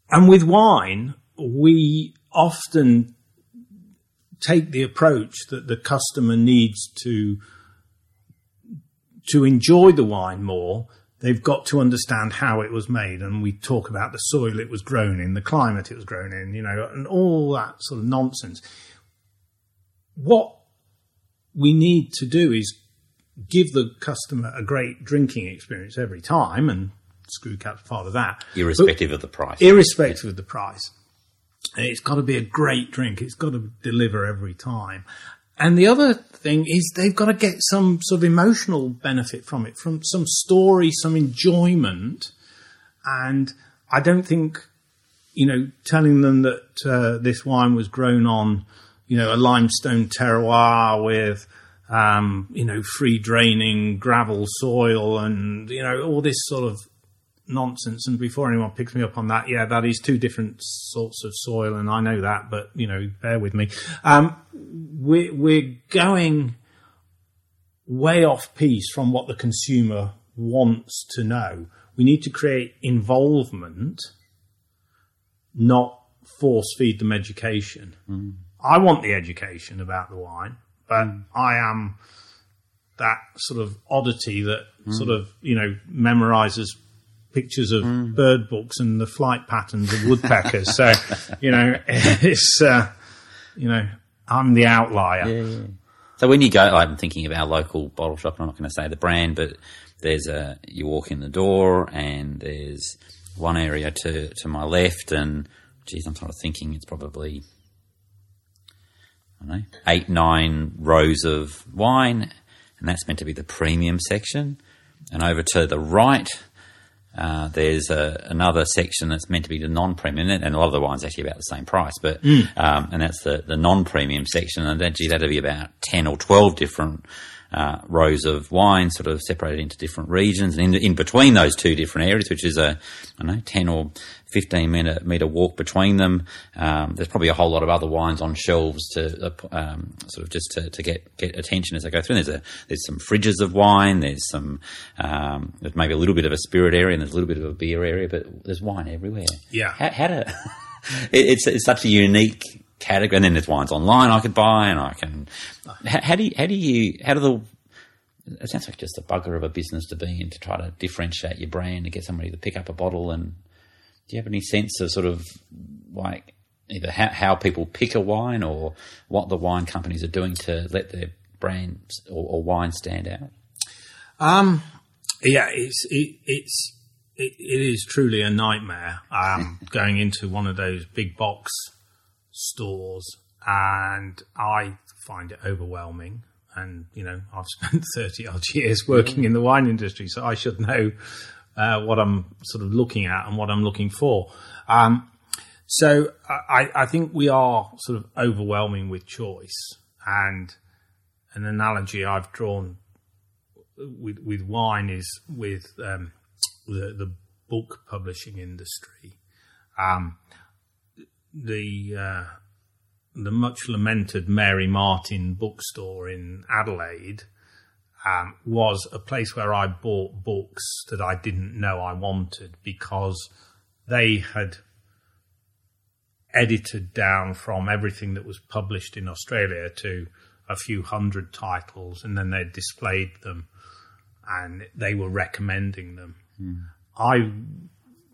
and with wine, we often take the approach that the customer needs to to enjoy the wine more they've got to understand how it was made. And we talk about the soil it was grown in, the climate it was grown in, you know, and all that sort of nonsense. What we need to do is give the customer a great drinking experience every time, and screw cap's part of that. Irrespective of the price. Irrespective of the price. It's got to be a great drink. It's got to deliver every time. And the other thing is they've got to get some sort of emotional benefit from it, from some story, some enjoyment. And I don't think, you know, telling them that uh, this wine was grown on, you know, a limestone terroir with, um, you know, free draining gravel soil and, you know, all this sort of nonsense. And before anyone picks me up on that, yeah, that is two different sorts of soil, and I know that, but you know, bear with me. Um, we're, we're going way off piece from what the consumer wants to know. We need to create involvement, not force feed them education. Mm. I want the education about the wine, but mm. I am that sort of oddity that mm. sort of, you know, memorizes pictures of mm. bird books and the flight patterns of woodpeckers. so, you know, it's, uh, you know, I'm the outlier. Yeah, yeah. So when you go, I'm thinking of our local bottle shop. I'm not going to say the brand, but there's a you walk in the door and there's one area to to my left, and geez, I'm sort of thinking it's probably know eight nine rows of wine, and that's meant to be the premium section. And over to the right, uh, there's a, another section that's meant to be the non-premium, and a lot of the wine's actually about the same price, but mm. um, and that's the, the non-premium section, and actually that'll be about ten or twelve different uh, rows of wine, sort of separated into different regions, and in, in between those two different areas, which is a I don't know ten or 15 minute meter walk between them. Um, there's probably a whole lot of other wines on shelves to um, sort of just to, to, get get attention as they go through. And there's a there's some fridges of wine. There's some um, there's maybe a little bit of a spirit area and there's a little bit of a beer area, but there's wine everywhere. Yeah, how, how to it, it's it's such a unique category. And then there's wines online I could buy, and I can. How, how do you, how do you how do the it sounds like just a bugger of a business to be in to try to differentiate your brand and get somebody to pick up a bottle and do you have any sense of sort of like either how, how people pick a wine or what the wine companies are doing to let their brands or, or wine stand out? Um, yeah, it's it, it's it, it is truly a nightmare. Um, going into one of those big box stores, and I find it overwhelming. And you know, I've spent thirty odd years working in the wine industry, so I should know uh, what I'm sort of looking at and what I'm looking for. Um, so I, I, think we are sort of overwhelming with choice. And an analogy I've drawn with, with wine is with um, the, the book publishing industry. Um, the uh, the much lamented Mary Martin bookstore in Adelaide um, was a place where I bought books that I didn't know I wanted because they had edited down from everything that was published in Australia to a few hundred titles, and then they displayed them and they were recommending them. Mm. I,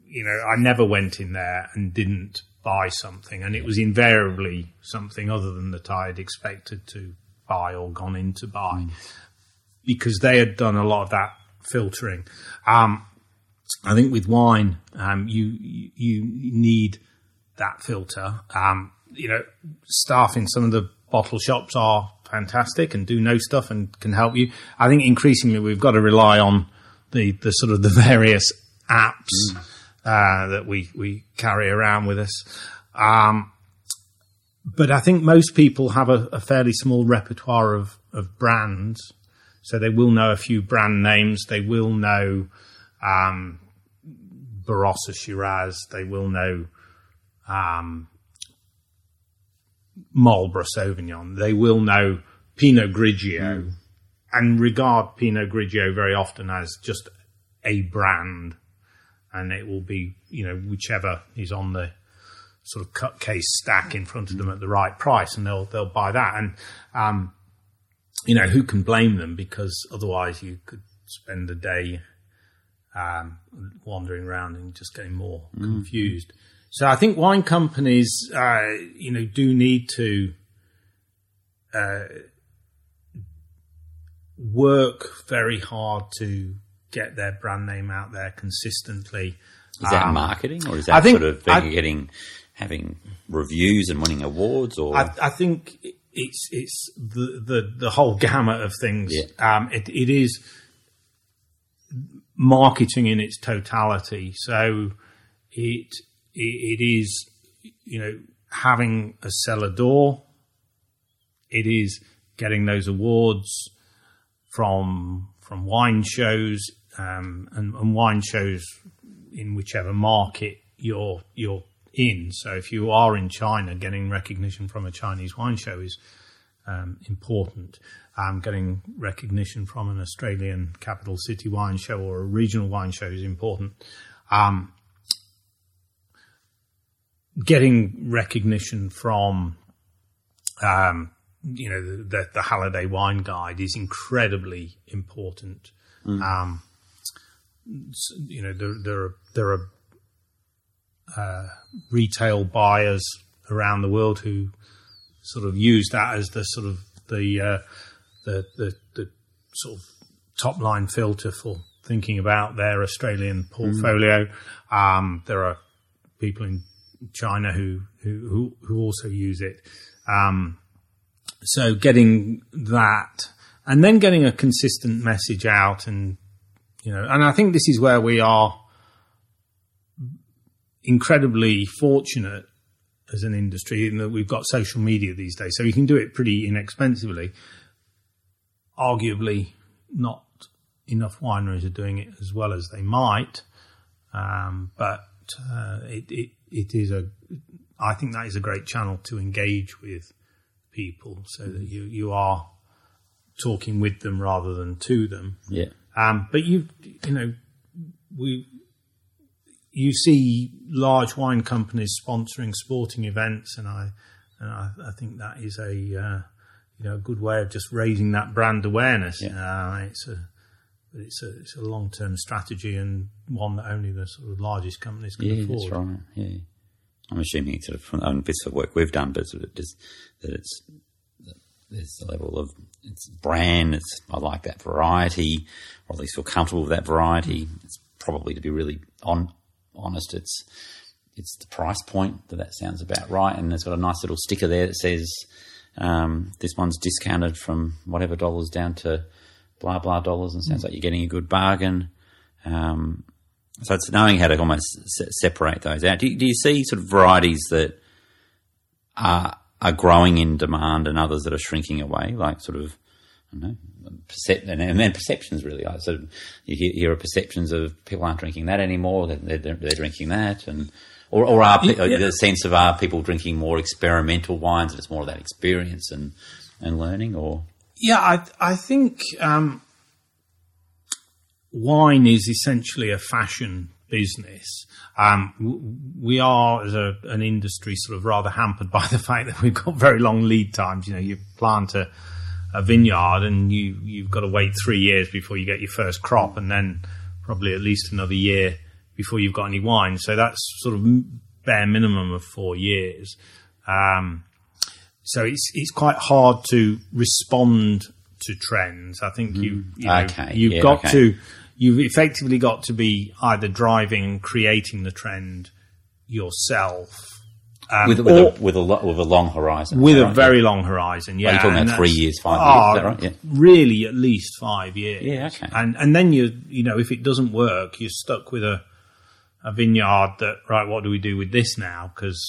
you know, I never went in there and didn't buy something, and it was invariably something other than that I had expected to buy or gone in to buy. Mm because they had done a lot of that filtering. Um, I think with wine, um, you, you need that filter. Um, you know, staff in some of the bottle shops are fantastic and do know stuff and can help you. I think increasingly we've got to rely on the, the sort of the various apps mm. uh, that we we carry around with us. Um, but I think most people have a, a fairly small repertoire of, of brands so they will know a few brand names. They will know um, Barossa Shiraz. They will know um, Marlborough Sauvignon. They will know Pinot Grigio mm. and regard Pinot Grigio very often as just a brand. And it will be, you know, whichever is on the sort of cut case stack in front of them at the right price, and they'll they'll buy that. And um, you know, who can blame them? Because otherwise, you could spend a day um, wandering around and just getting more confused. So I think wine companies, uh, you know, do need to uh, work very hard to get their brand name out there consistently. Is that Um, marketing, or is that think- sort of I- getting having reviews and winning awards? Or I, I think it's it's the, the the whole gamut of things. Yeah. Um, it, it is marketing in its totality. So it it, it is you know having a cellar door. It is getting those awards from from wine shows um, and, and wine shows in whichever market you're you're in. So if you are in China, getting recognition from a Chinese wine show is um, important. Um, getting recognition from an Australian capital city wine show or a regional wine show is important. Um, getting recognition from um, you know the, the, the Halliday Wine Guide is incredibly important. Um, you know there there are there are uh, retail buyers around the world who sort of use that as the sort of the uh, the, the the sort of top line filter for thinking about their Australian portfolio. Um, there are people in China who who who, who also use it. Um, so getting that and then getting a consistent message out and you know and i think this is where we are incredibly fortunate as an industry in that we've got social media these days. So you can do it pretty inexpensively. Arguably not enough wineries are doing it as well as they might. Um, but uh, it, it, it is a i think that is a great channel to engage with people so that you, you are talking with them rather than to them. yeah, Um, but you, you know, we, you see large wine companies sponsoring sporting events, and I, and I, I think that is a, uh, you know, a good way of just raising that brand awareness. Uh, it's a, it's a, it's a long term strategy and one that only the sort of largest companies can yeah, afford. that's right. Yeah, I'm assuming sort of from the own bits of work we've done, but sort of just that it's that there's a level of it's brand. It's I like that variety, or at least feel comfortable with that variety. It's probably to be really on honest. It's it's the price point that that sounds about right, and there's got a nice little sticker there that says um, this one's discounted from whatever dollars down to blah blah dollars, and sounds like you're getting a good bargain. Um, so it's knowing how to almost se- separate those out. Do you, do you see sort of varieties that are are growing in demand and others that are shrinking away? Like sort of, I don't know, percep- and, and then perceptions really. Sort of, you hear, hear perceptions of people aren't drinking that anymore. They're, they're, they're drinking that, and or, or are Yeah. the sense of are people drinking more experimental wines and it's more of that experience and and learning, or Yeah, I I think um, wine is essentially a fashion business. Um, we are, as a, an industry, sort of rather hampered by the fact that we've got very long lead times. You know, you plant a, a vineyard and you you've got to wait three years before you get your first crop, and then probably at least another year before you've got any wine. So that's sort of bare minimum of four years. Um, so it's it's quite hard to respond to trends. I think you, you know, Okay, you've yeah, got okay. to you've effectively got to be either driving creating the trend yourself um, with with, or a, with a lo- with a long horizon, with a right? very long horizon. Yeah, you're talking about three years, five oh, years, that right? Yeah. Really, at least five years. Yeah, okay. And and then you you know if it doesn't work, you're stuck with a a vineyard that right. What do we do with this now? Because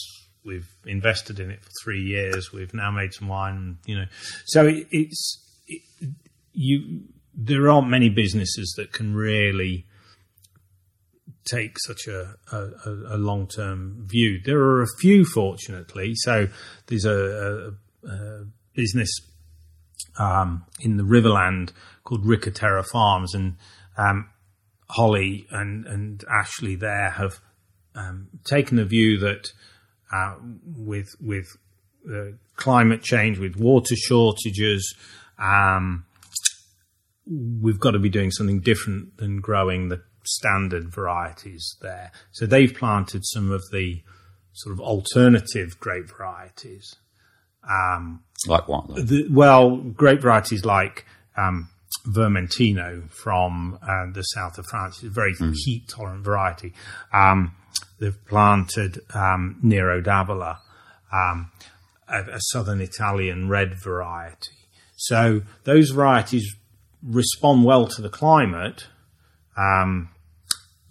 we've invested in it for three years. We've now made some wine. You know, so it, it's it, you. There aren't many businesses that can really take such a, a, a- long term view. There are a few, fortunately. So there's a, a, business um, in the Riverland called Ricca Terra Farms, and um, Holly and, and Ashley there have um, taken the view that uh, with with uh, climate change, with water shortages, um, we've got to be doing something different than growing the standard varieties there. So they've planted some of the sort of alternative grape varieties. Um, Like what? the, well, grape varieties like um, Vermentino from uh, the south of France is a very heat tolerant variety. Um, they've planted um, Nero d'Avola, um, a, a southern Italian red variety. So those varieties respond well to the climate, um,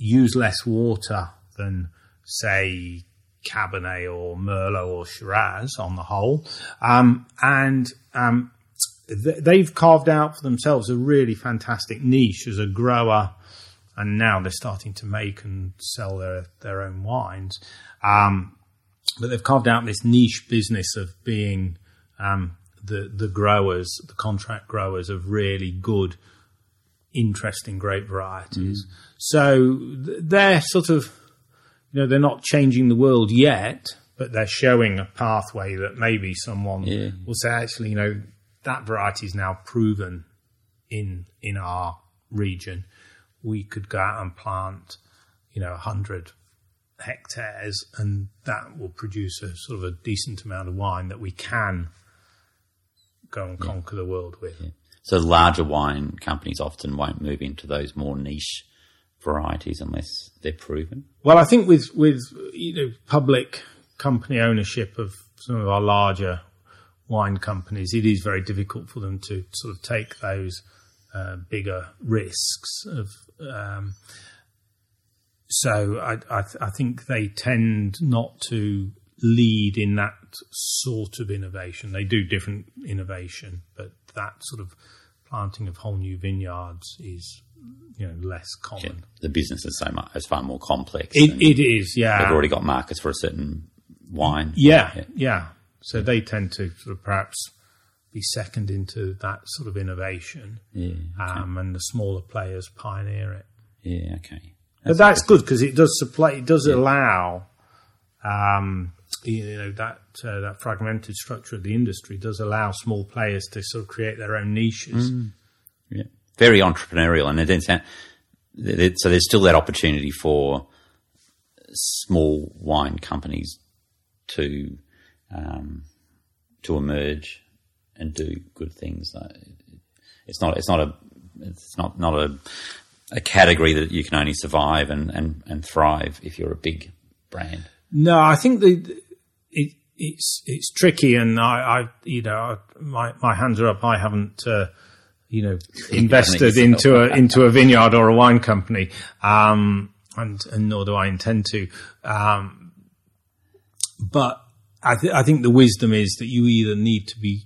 use less water than, say, Cabernet or Merlot or Shiraz on the whole, um, and um, th- they've carved out for themselves a really fantastic niche as a grower, and now they're starting to make and sell their their own wines. Um, but they've carved out this niche business of being um, the the growers, the contract growers of really good, interesting grape varieties. So they're sort of, you know, they're not changing the world yet, but they're showing a pathway that maybe someone Yeah. will say, actually, you know, that variety is now proven in in our region. We could go out and plant, you know, hundred hectares, and that will produce a sort of a decent amount of wine that we can go and conquer the world with. So larger wine companies often won't move into those more niche varieties unless they're proven. Well, I think with with you know public company ownership of some of our larger wine companies, it is very difficult for them to sort of take those uh, bigger risks of. Um, so I, I, th- I think they tend not to lead in that sort of innovation. They do different innovation, but that sort of planting of whole new vineyards is you know less common. The business is so much is far more complex. It, it is, yeah. they've already got markets for a certain wine. Yeah, yeah. So they tend to sort of perhaps be second into that sort of innovation, Yeah. um, and the smaller players pioneer it. Yeah. Okay. But that's good because it does supply, it does allow, um, you know, that uh, that fragmented structure of the industry does allow small players to sort of create their own niches. Yeah. Very entrepreneurial, and it didn't sound, th- th- so there's still that opportunity for small wine companies to um, to emerge and do good things. Uh, It's not. It's not a. It's not not a a category that you can only survive and, and, and thrive if you're a big brand. No, I think the it, it's it's tricky, and I, I you know I, my my hands are up. I haven't uh, you know invested into a into a vineyard or a wine company, um, and and nor do I intend to. Um, but I th- I think the wisdom is that you either need to be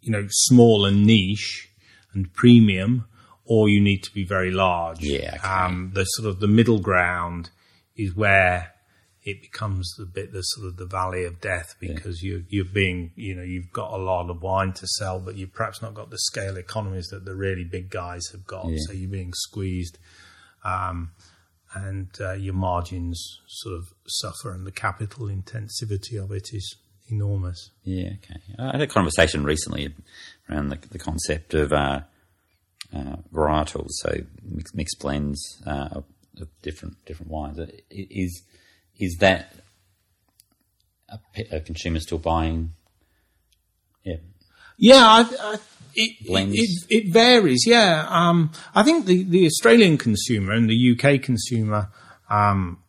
you know small and niche and premium, or you need to be very large. Yeah, okay. Um, the sort of the middle ground is where it becomes the bit the sort of the valley of death because you you're being you know you've got a lot of wine to sell, but you've perhaps not got the scale economies that the really big guys have got. So you're being squeezed. Um, and uh, your margins sort of suffer, and the capital intensivity of it is enormous. Yeah, okay. I had a conversation recently around the, the concept of uh, uh, varietals, so mix, mixed blends uh, of, different different wines. I- Is is that a, a consumer still buying? Yeah, Yeah, I, I, it, it, it varies. Yeah, um, I think the, the Australian consumer and the UK consumer um,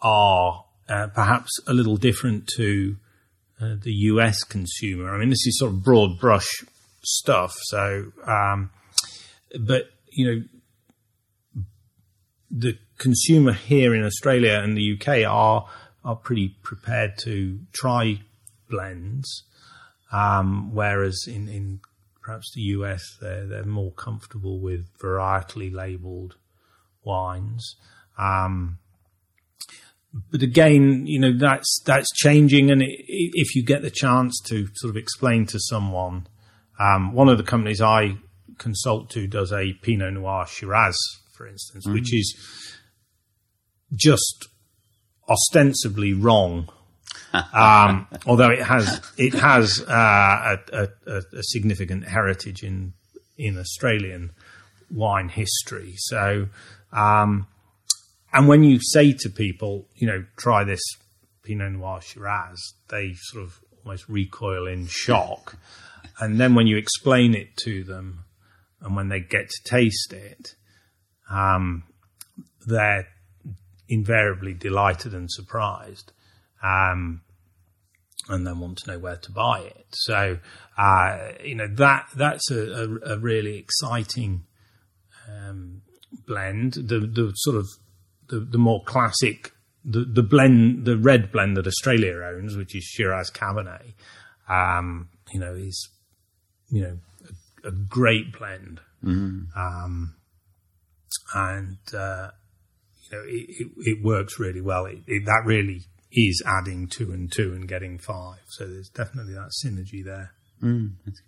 are uh, perhaps a little different to uh, the US consumer. I mean, this is sort of broad brush stuff. So, um, but you know, the consumer here in Australia and the UK are are pretty prepared to try blends. Um, whereas in, in perhaps the US, they're, they're more comfortable with varietally labeled wines. Um, but again, you know, that's, that's changing. And i i if you get the chance to sort of explain to someone, um, one of the companies I consult to does a Pinot Noir Shiraz, for instance, which is just ostensibly wrong um, although it has it has uh, a, a, a significant heritage in in Australian wine history. So Um, and when you say to people, you know, try this Pinot Noir Shiraz, they sort of almost recoil in shock. And then when you explain it to them, and when they get to taste it, um, they're invariably delighted and surprised. Um, and then want to know where to buy it. So, uh, you know, that, that's a, a, a really exciting, um, blend. The, the sort of, the, the more classic, the, the blend, the red blend that Australia owns, which is Shiraz Cabernet, um, you know, is, you know, a, a great blend. Um, and, uh, you know, it, it, it works really well. It, it, that really is adding two and two and getting five. So there's definitely that synergy there. That's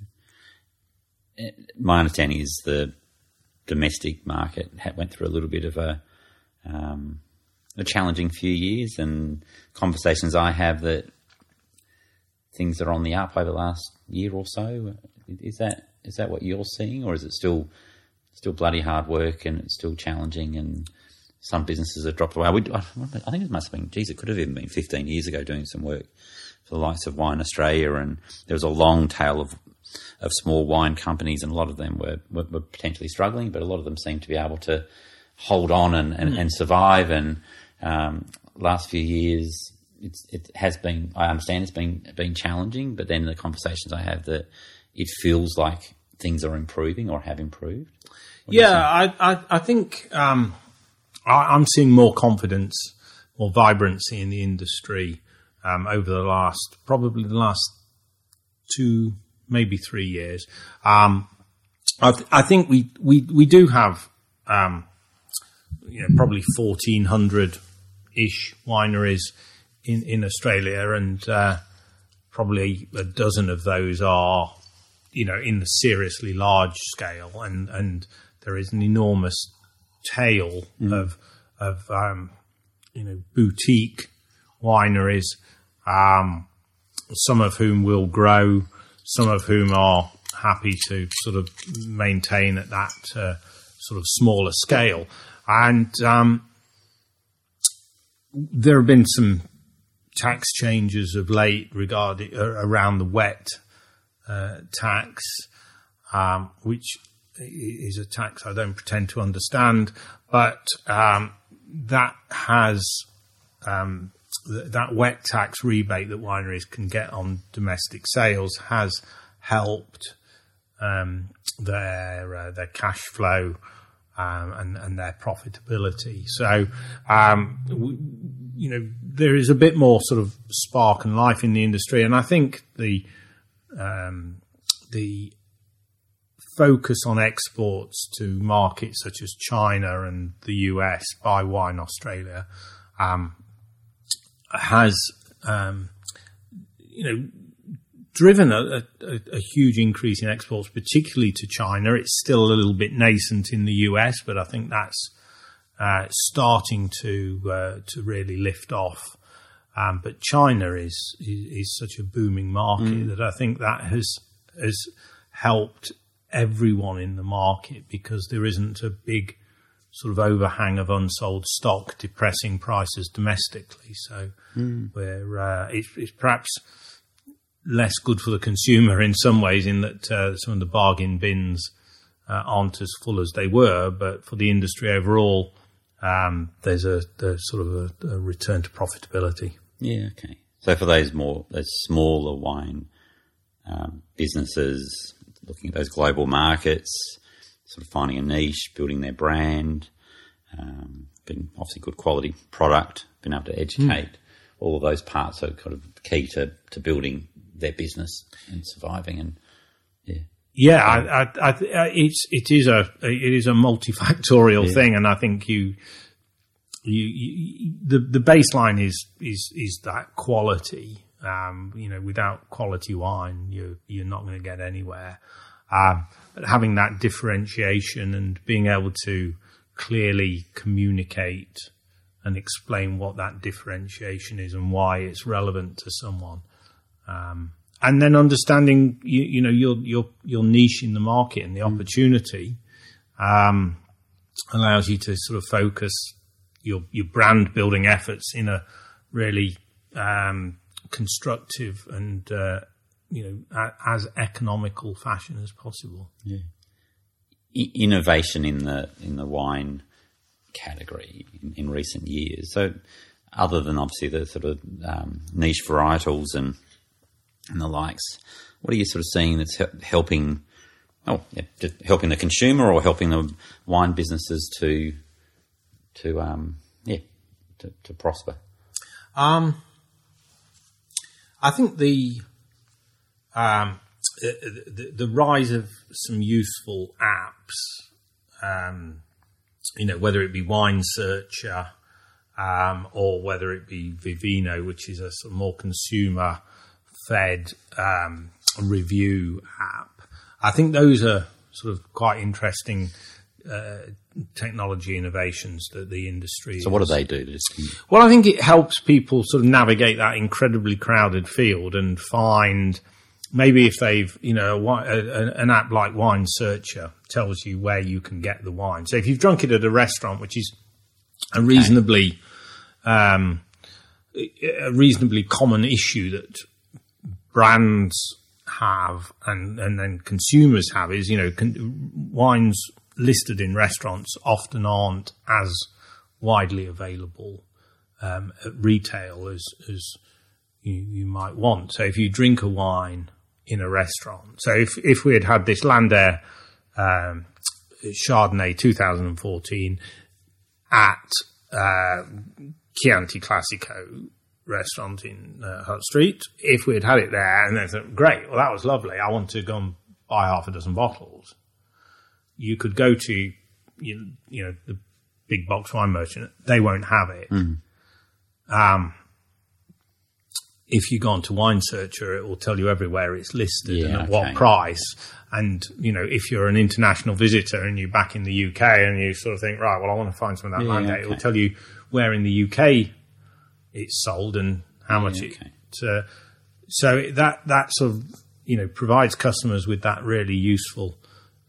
My understanding is the domestic market went through a little bit of a um, a challenging few years, and conversations I have that things are on the up over the last year or so. Is that is that what you're seeing, or is it still still bloody hard work and it's still challenging and some businesses have dropped away? We, I I think it must have been, geez, it could have even been 15 years ago doing some work for the likes of Wine Australia, and there was a long tail of of small wine companies, and a lot of them were, were, were potentially struggling, but a lot of them seemed to be able to hold on and, and, and survive. And um, last few years, it's, it has been. I understand it's been been challenging, but then the conversations I have that it feels like things are improving or have improved. Yeah, I, I, I think um, I, I'm seeing more confidence, more vibrancy in the industry um, over the last, probably the last two, maybe three years. Um, I, th- I think we, we, we do have, um, you know, probably 1,400 ish wineries in, in Australia, and uh, probably a dozen of those are you know, in the seriously large scale, and and there is an enormous tail of of um, you know boutique wineries, um, some of whom will grow, some of whom are happy to sort of maintain at that uh, sort of smaller scale, and um, there have been some tax changes of late regarding uh, around the WET uh, tax, um, which is a tax I don't pretend to understand, but um, that has um, th- that WET tax rebate that wineries can get on domestic sales has helped um, their uh, their cash flow um, and and their profitability. So, um, w- you know, there is a bit more sort of spark and life in the industry, and I think the um, the focus on exports to markets such as China and the US by Wine Australia um, has um, you know driven a, a, a huge increase in exports, particularly to China. It's still a little bit nascent in the US, but I think that's uh, starting to uh, to really lift off. Um, but China is, is is such a booming market that I think that has has helped everyone in the market because there isn't a big sort of overhang of unsold stock depressing prices domestically. So we're uh, it's, it's perhaps less good for the consumer in some ways in that uh, some of the bargain bins uh, aren't as full as they were, but for the industry overall, um, there's a there's sort of a, a return to profitability. Yeah, okay. So for those more those smaller wine um, businesses looking at those global markets, sort of finding a niche, building their brand, um, being obviously good quality product, being able to educate, all of those parts are kind of key to, to building their business and surviving. And yeah, Yeah, I, I, I, it's it is a it is a multifactorial thing, and I think you, you, you the the baseline is is is that quality. Um, you know, without quality wine, you you're not going to get anywhere. Um, but having that differentiation and being able to clearly communicate and explain what that differentiation is and why it's relevant to someone um, and then understanding you, you know your your your niche in the market and the opportunity. Um, allows you to sort of focus your your brand building efforts in a really um, constructive and uh, you know a, as economical fashion as possible. I- innovation in the in the wine category in, in recent years. So, other than obviously the sort of um, niche varietals and and the likes, what are you sort of seeing that's he- helping? Oh, yeah, just helping the consumer or helping the wine businesses to to um, yeah to, to prosper. Um, I think the, um, the, the rise of some useful apps, um, you know, whether it be Wine Searcher um, or whether it be Vivino, which is a sort of more consumer fed um, review app. I think those are sort of quite interesting uh, technology innovations that the industry. So, what do they do? Well, I think it helps people sort of navigate that incredibly crowded field and find maybe if they've, you know, a, a, a- an app like Wine Searcher tells you where you can get the wine. So if you've drunk it at a restaurant, which is a reasonably, um, a reasonably common issue that brands have and, and then consumers have is, you know, con- wines listed in restaurants often aren't as widely available um, at retail as, as you, you might want. So if you drink a wine in a restaurant, so if, if we had had this Landaire um, Chardonnay 2014 at uh, Chianti Classico restaurant in uh, Street, if we had had it there and they thought, great, well, that was lovely. I want to go and buy half a dozen bottles. You could go to, you, you know, the big box wine merchant. They won't have it. Um, if you go onto Wine Searcher, it will tell you everywhere it's listed and Yeah, at what price. And, you know, if you're an international visitor and you're back in the UK and you sort of think, right, well, I want to find some of that Yeah, Landaire, it will tell you where in the UK it's sold and how much okay. it. Uh, so that that sort of you know provides customers with that really useful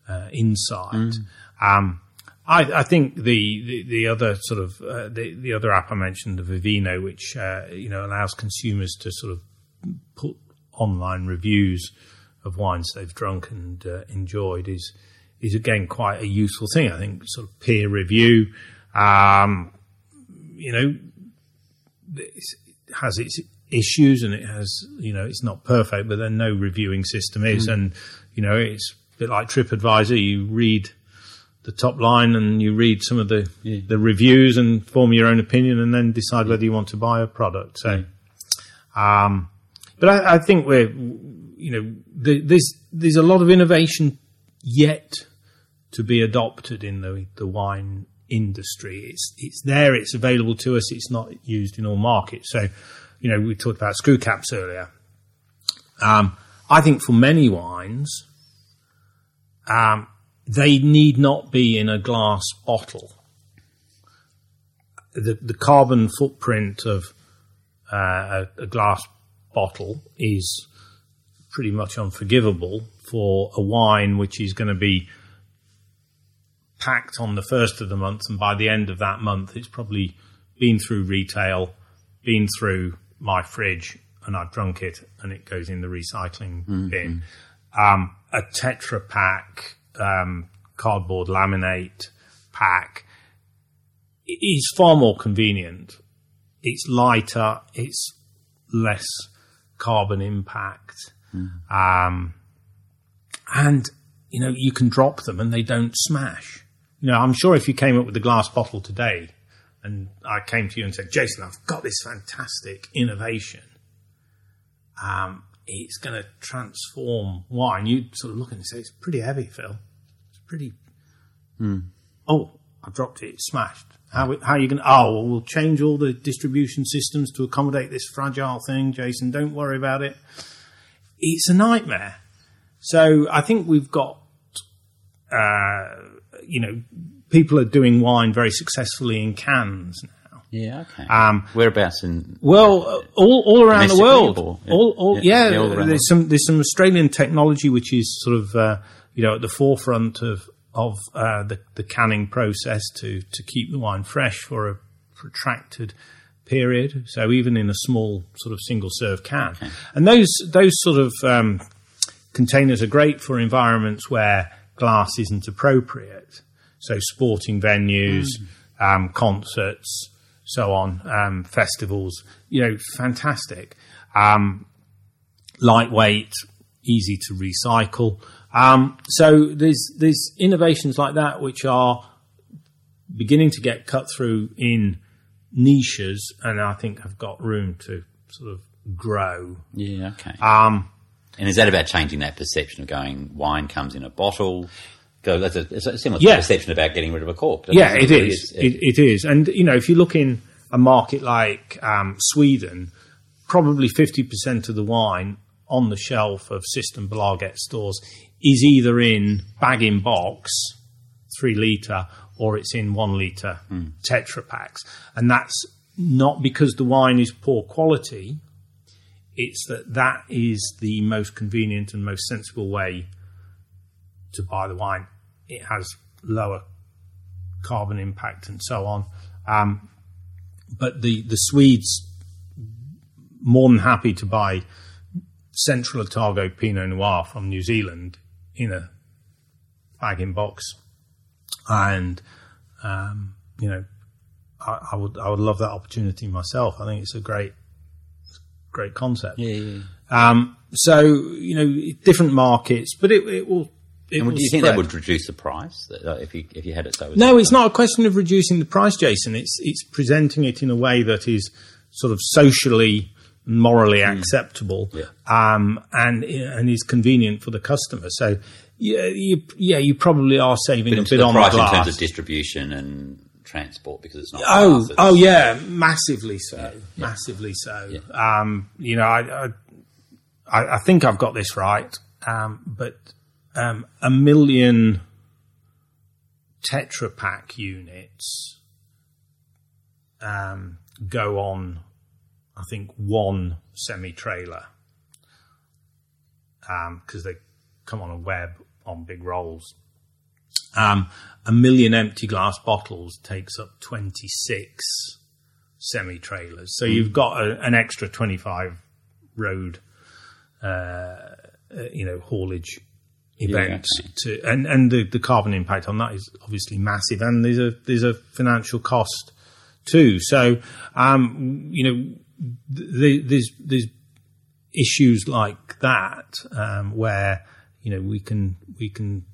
uh, insight. Mm. Um, I, I think the, the, the other sort of uh, the, the other app I mentioned, the Vivino, which uh, you know allows consumers to sort of put online reviews of wines they've drunk and uh, enjoyed, is is again quite a useful thing. I think sort of peer review. Um, you know, it has its issues and it has, you know, it's not perfect, but then no reviewing system is. And, you know, it's bit like TripAdvisor. You read the top line and you read some of the, the reviews and form your own opinion and then decide whether you want to buy a product. So, um, but I, I think we're, you know, the, there's, there's a lot of innovation yet to be adopted in the, the wine industry. It's it's there, it's available to us, it's not used in all markets. So, you know, we talked about screw caps earlier. Um, I think for many wines, um, they need not be in a glass bottle. The the carbon footprint of uh, a, a glass bottle is pretty much unforgivable for a wine which is going to be packed on the first of the month, and by the end of that month, it's probably been through retail, been through my fridge, and I've drunk it, and it goes in the recycling bin. Um, a Tetra Pak um, cardboard laminate pack is far more convenient. It's lighter. It's less carbon impact. Um, and you know you can drop them and they don't smash. You know, I'm sure if you came up with a glass bottle today, and I came to you and said, "Jason, I've got this fantastic innovation. Um, it's going to transform wine." You sort of look and say, "It's pretty heavy, Phil. It's pretty." Oh, I dropped it. It's smashed. How, how are you going to? Oh, well, we'll change all the distribution systems to accommodate this fragile thing, Jason. Don't worry about it. It's a nightmare. So I think we've got, uh, you know, people are doing wine very successfully in cans now. Yeah, okay. Um, Whereabouts in? Well, uh, all all around the world, or- all, all Yeah, yeah. yeah, all around the there's some there's some Australian technology which is sort of uh, you know at the forefront of of uh, the, the canning process to, to keep the wine fresh for a protracted period. So even in a small sort of single serve can, and those those sort of um, containers are great for environments where glass isn't appropriate. So sporting venues, um, concerts, so on, um, festivals. You know, fantastic. Um, lightweight, easy to recycle. Um, so there's there's innovations like that which are beginning to get cut through in niches, and I think have got room to sort of grow. Yeah, okay. Um, and is that about changing that perception of going wine comes in a bottle? Go, that's a, it's a similar Yeah. perception about getting rid of a cork. yeah, it really? is. It, it is, and you know, if you look in a market like um, Sweden, probably fifty percent of the wine on the shelf of Systembolaget stores is either in bag in box, three liter, or it's in one liter Tetra Paks, and that's not because the wine is poor quality. It's that that is the most convenient and most sensible way to buy the wine. It has lower carbon impact and so on. Um, but the, the Swedes more than happy to buy Central Otago Pinot Noir from New Zealand in a bag in box, and um, you know, I, I would I would love that opportunity myself. I think it's a great great concept. Yeah, yeah. Um, so you know, different markets, but it, it will. And do you think spread. that would reduce the price uh, if you if you had it so? No, it's not a question of reducing the price, Jason. It's it's presenting it in a way that is sort of socially, morally acceptable, Yeah. um, and and is convenient for the customer. So, yeah, you, yeah, you probably are saving But a bit the on price the in terms of distribution and transport because it's not. Oh, glass, oh yeah, massively so, massively so. Um, you know, I, I, I I think I've got this right, um, but um, a million Tetra Pak units um, go on, I think, one semi trailer because they come on a web on big rolls. Um, a million empty glass bottles takes up 26 semi trailers. So you've got a, an extra 25 road, uh, uh, you know, haulage events okay. to, and, and the, the carbon impact on that is obviously massive. And there's a, there's a financial cost too. So, um, you know, th- there's, there's issues like that um, where you know we can we can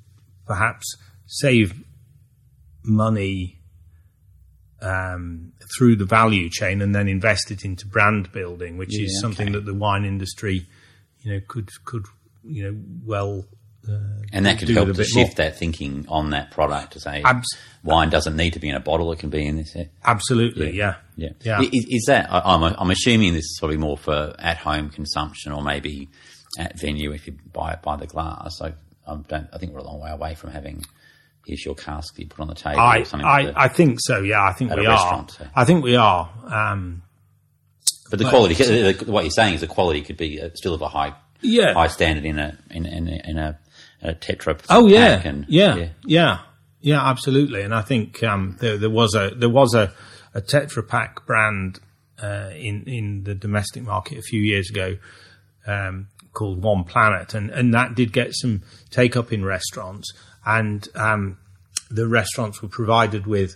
perhaps save money um, through the value chain and then invest it into brand building, which is something okay. that the wine industry you know could could you know well and that could help to bit more. shift that thinking on that product to say Abs- wine doesn't need to be in a bottle; it can be in this. Yeah. absolutely yeah Yeah. yeah. Is, is that, I- I'm, I'm assuming this is probably more for at home consumption or maybe at venue if you buy it by the glass. I, I, don't, I think we're a long way away from having, here's your cask that you put on the table I, or something. I, to- I think so. Yeah, I think we are. so. I think we are. Um, but the quality, the- what you're saying is the quality could be uh, still of a high, Yeah. high standard in a, in, in, a- in a, a tetra. Oh yeah, and, yeah, yeah, yeah, absolutely. And I think um, there, there was a there was a, a Tetra Pak brand uh, in in the domestic market a few years ago um, called One Planet, and and that did get some take up in restaurants, and um, the restaurants were provided with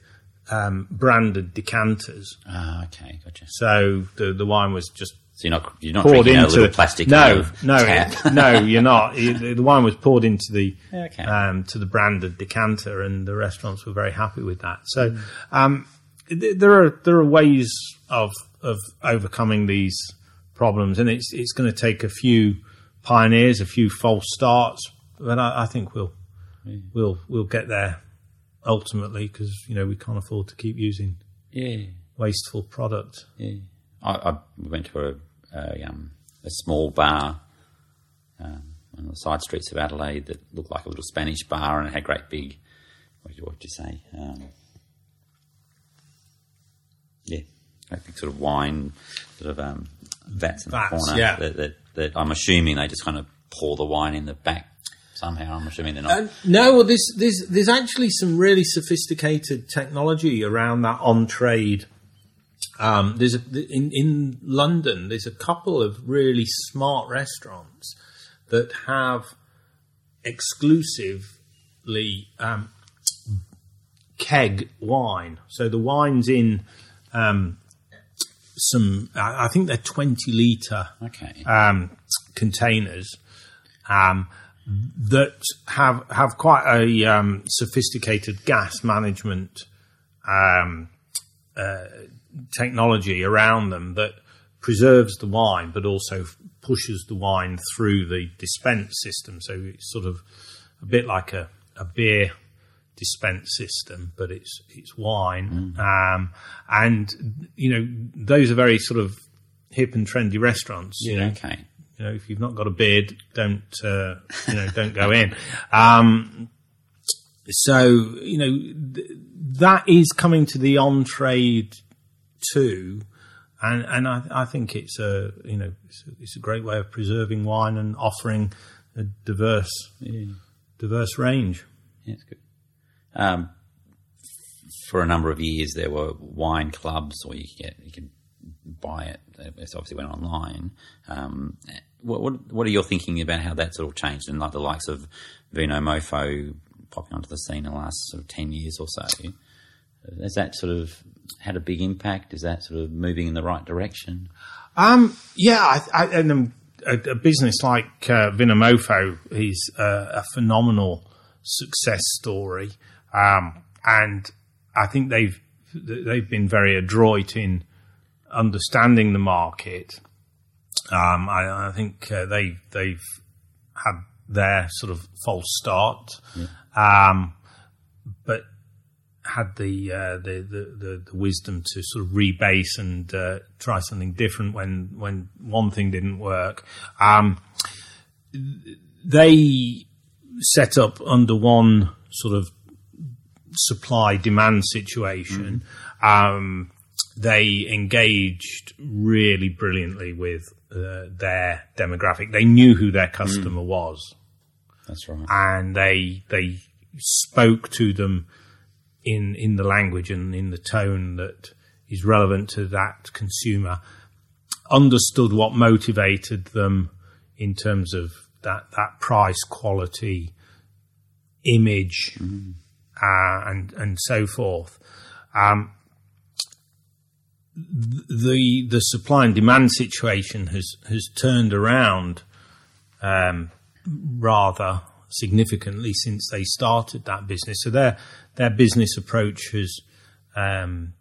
um, branded decanters, Ah, okay, gotcha. so the the wine was just So you're not, you're not poured drinking a into little plastic no no no you're not. The wine was poured into the Okay. um, to the branded decanter and the restaurants were very happy with that. So um, th- there are there are ways of of overcoming these problems and it's it's going to take a few pioneers a few false starts but I, I think we'll we'll we'll get there ultimately because you know we can't afford to keep using yeah. wasteful product. Yeah, I, I went to a a, um, a small bar um, on the side streets of Adelaide that looked like a little Spanish bar and it had great big. What would you say? Um, yeah, great big sort of wine sort of um, vats in Vats, the corner. yeah. That, that, that I'm assuming they just kind of pour the wine in the back somehow. I'm assuming they're not. Uh, no, well, there's, there's, there's actually some really sophisticated technology around that on trade. Um, there's a, in, in London, there's a couple of really smart restaurants that have exclusively um, keg wine. So the wine's in um, some, I think they're 20 litre okay. um, containers um, that have have quite a um, sophisticated gas management um, uh, technology around them that preserves the wine, but also pushes the wine through the dispense system. So it's sort of a bit like a, a beer dispense system, but it's it's wine. Um, and you know those are very sort of hip and trendy restaurants. You know, okay. you know, if you've not got a beard, don't uh, you know, don't go in. Um, so you know th- that is coming to the on trade too, and and I, I think it's a you know it's a, it's a great way of preserving wine and offering a diverse diverse range. Yeah, it's good. Um, for a number of years, there were wine clubs, or you could get you could buy it. It obviously went online. Um, what, what what are your thinking about how that sort of changed, and like the likes of Vinomofo popping onto the scene in the last sort of ten years or so? Has that sort of had a big impact? Is that sort of moving in the right direction? Um, yeah, I, I, and um, a, a business like uh, Vinomofo is uh, a phenomenal success story, um, and I think they've they've been very adroit in understanding the market. Um, I, I think uh, they they've had their sort of false start, um, but had the, uh, the, the the wisdom to sort of rebase and uh, try something different when when one thing didn't work. Um, they set up under one sort of supply demand situation. Um, they engaged really brilliantly with uh, their demographic. They knew who their customer was That's right. and they they spoke to them in in the language and in the tone that is relevant to that consumer. Understood what motivated them in terms of that that price, quality, image, uh, and and so forth. Um, the the supply and demand situation has has turned around um, rather significantly since they started that business. So their their business approach has um,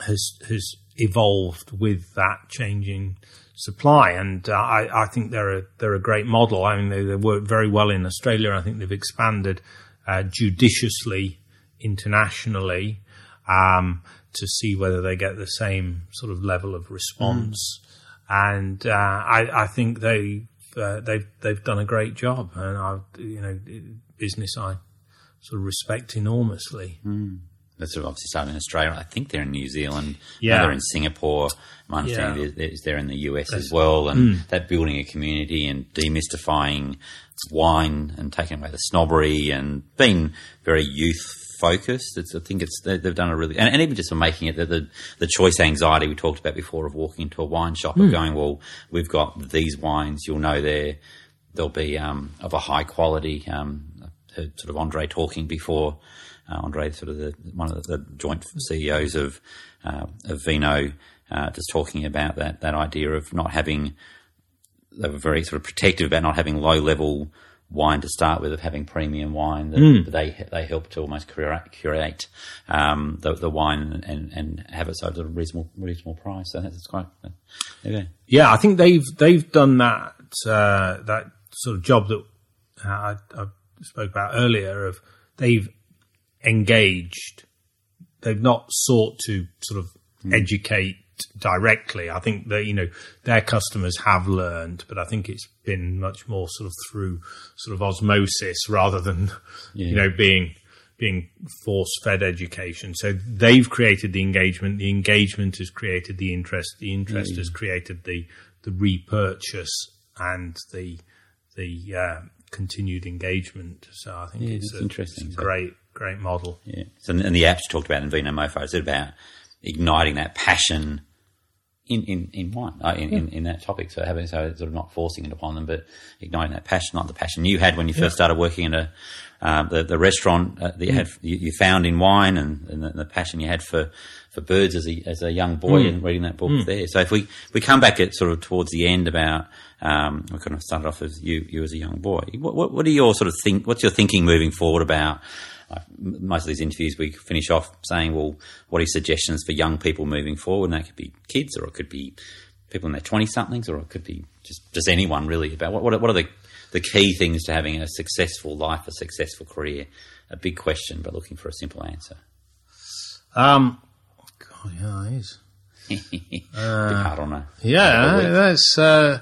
has has evolved with that changing supply, and uh, I, I think they're a they're a great model. I mean, they, they work very well in Australia. I think they've expanded uh, judiciously internationally um, to see whether they get the same sort of level of response. And uh, I, I think they uh, they've they've done a great job, and I you know business I sort of respect enormously. That's sort of obviously started in Australia. I think they're in New Zealand. Yeah. They're in Singapore. My understanding Yeah. is they're- in the US as well. And that building a community and demystifying wine and taking away the snobbery and being very youth focused. It's, I think it's they, they've done a really and, and even just for making it the, the the choice anxiety we talked about before of walking into a wine shop and going well we've got these wines you'll know they're they'll be um, of a high quality. Um, heard sort of Andre talking before. Uh, Andre, sort of the, one of the, the joint CEOs of uh, of Vino, uh, just talking about that that idea of not having. They were very sort of protective about not having low level wine to start with, of having premium wine that, that they they help to almost curate, um, the, the wine and, and have it so at a reasonable reasonable price. So that's quite. Uh, there. Yeah, I think they've they've done that uh, that sort of job that uh, I, I spoke about earlier. Of they've engaged, they've not sought to sort of educate directly. I think that you know their customers have learned, but I think it's been much more sort of through sort of osmosis rather than you know being being force fed education. So they've created the engagement. The engagement has created the interest. The interest has created the the repurchase and the the uh, continued engagement. So I think Yeah, it's, a, interesting. it's a great, great model. Yeah. So, and the apps you talked about in Vinomofo is it about igniting that passion in, in, in wine, uh, in, in, in that topic. So having, so sort of not forcing it upon them, but igniting that passion, like the passion you had when you first started working in a, um, the, the restaurant uh, that you had, you, you found in wine and, and the, the passion you had for, for birds as a, as a young boy and reading that book there. So if we, we come back at sort of towards the end about, um, we kind of started off as you, you as a young boy. What, what, what are your sort of think, what's your thinking moving forward about, like, most of these interviews we finish off saying, well, what are your suggestions for young people moving forward? And that could be kids or it could be people in their 20 somethings or it could be just, just anyone really about what, what are, what are the, the key things to having a successful life, a successful career? A big question, but looking for a simple answer. Um, God, yeah, it is. Hard on Yeah, that's uh,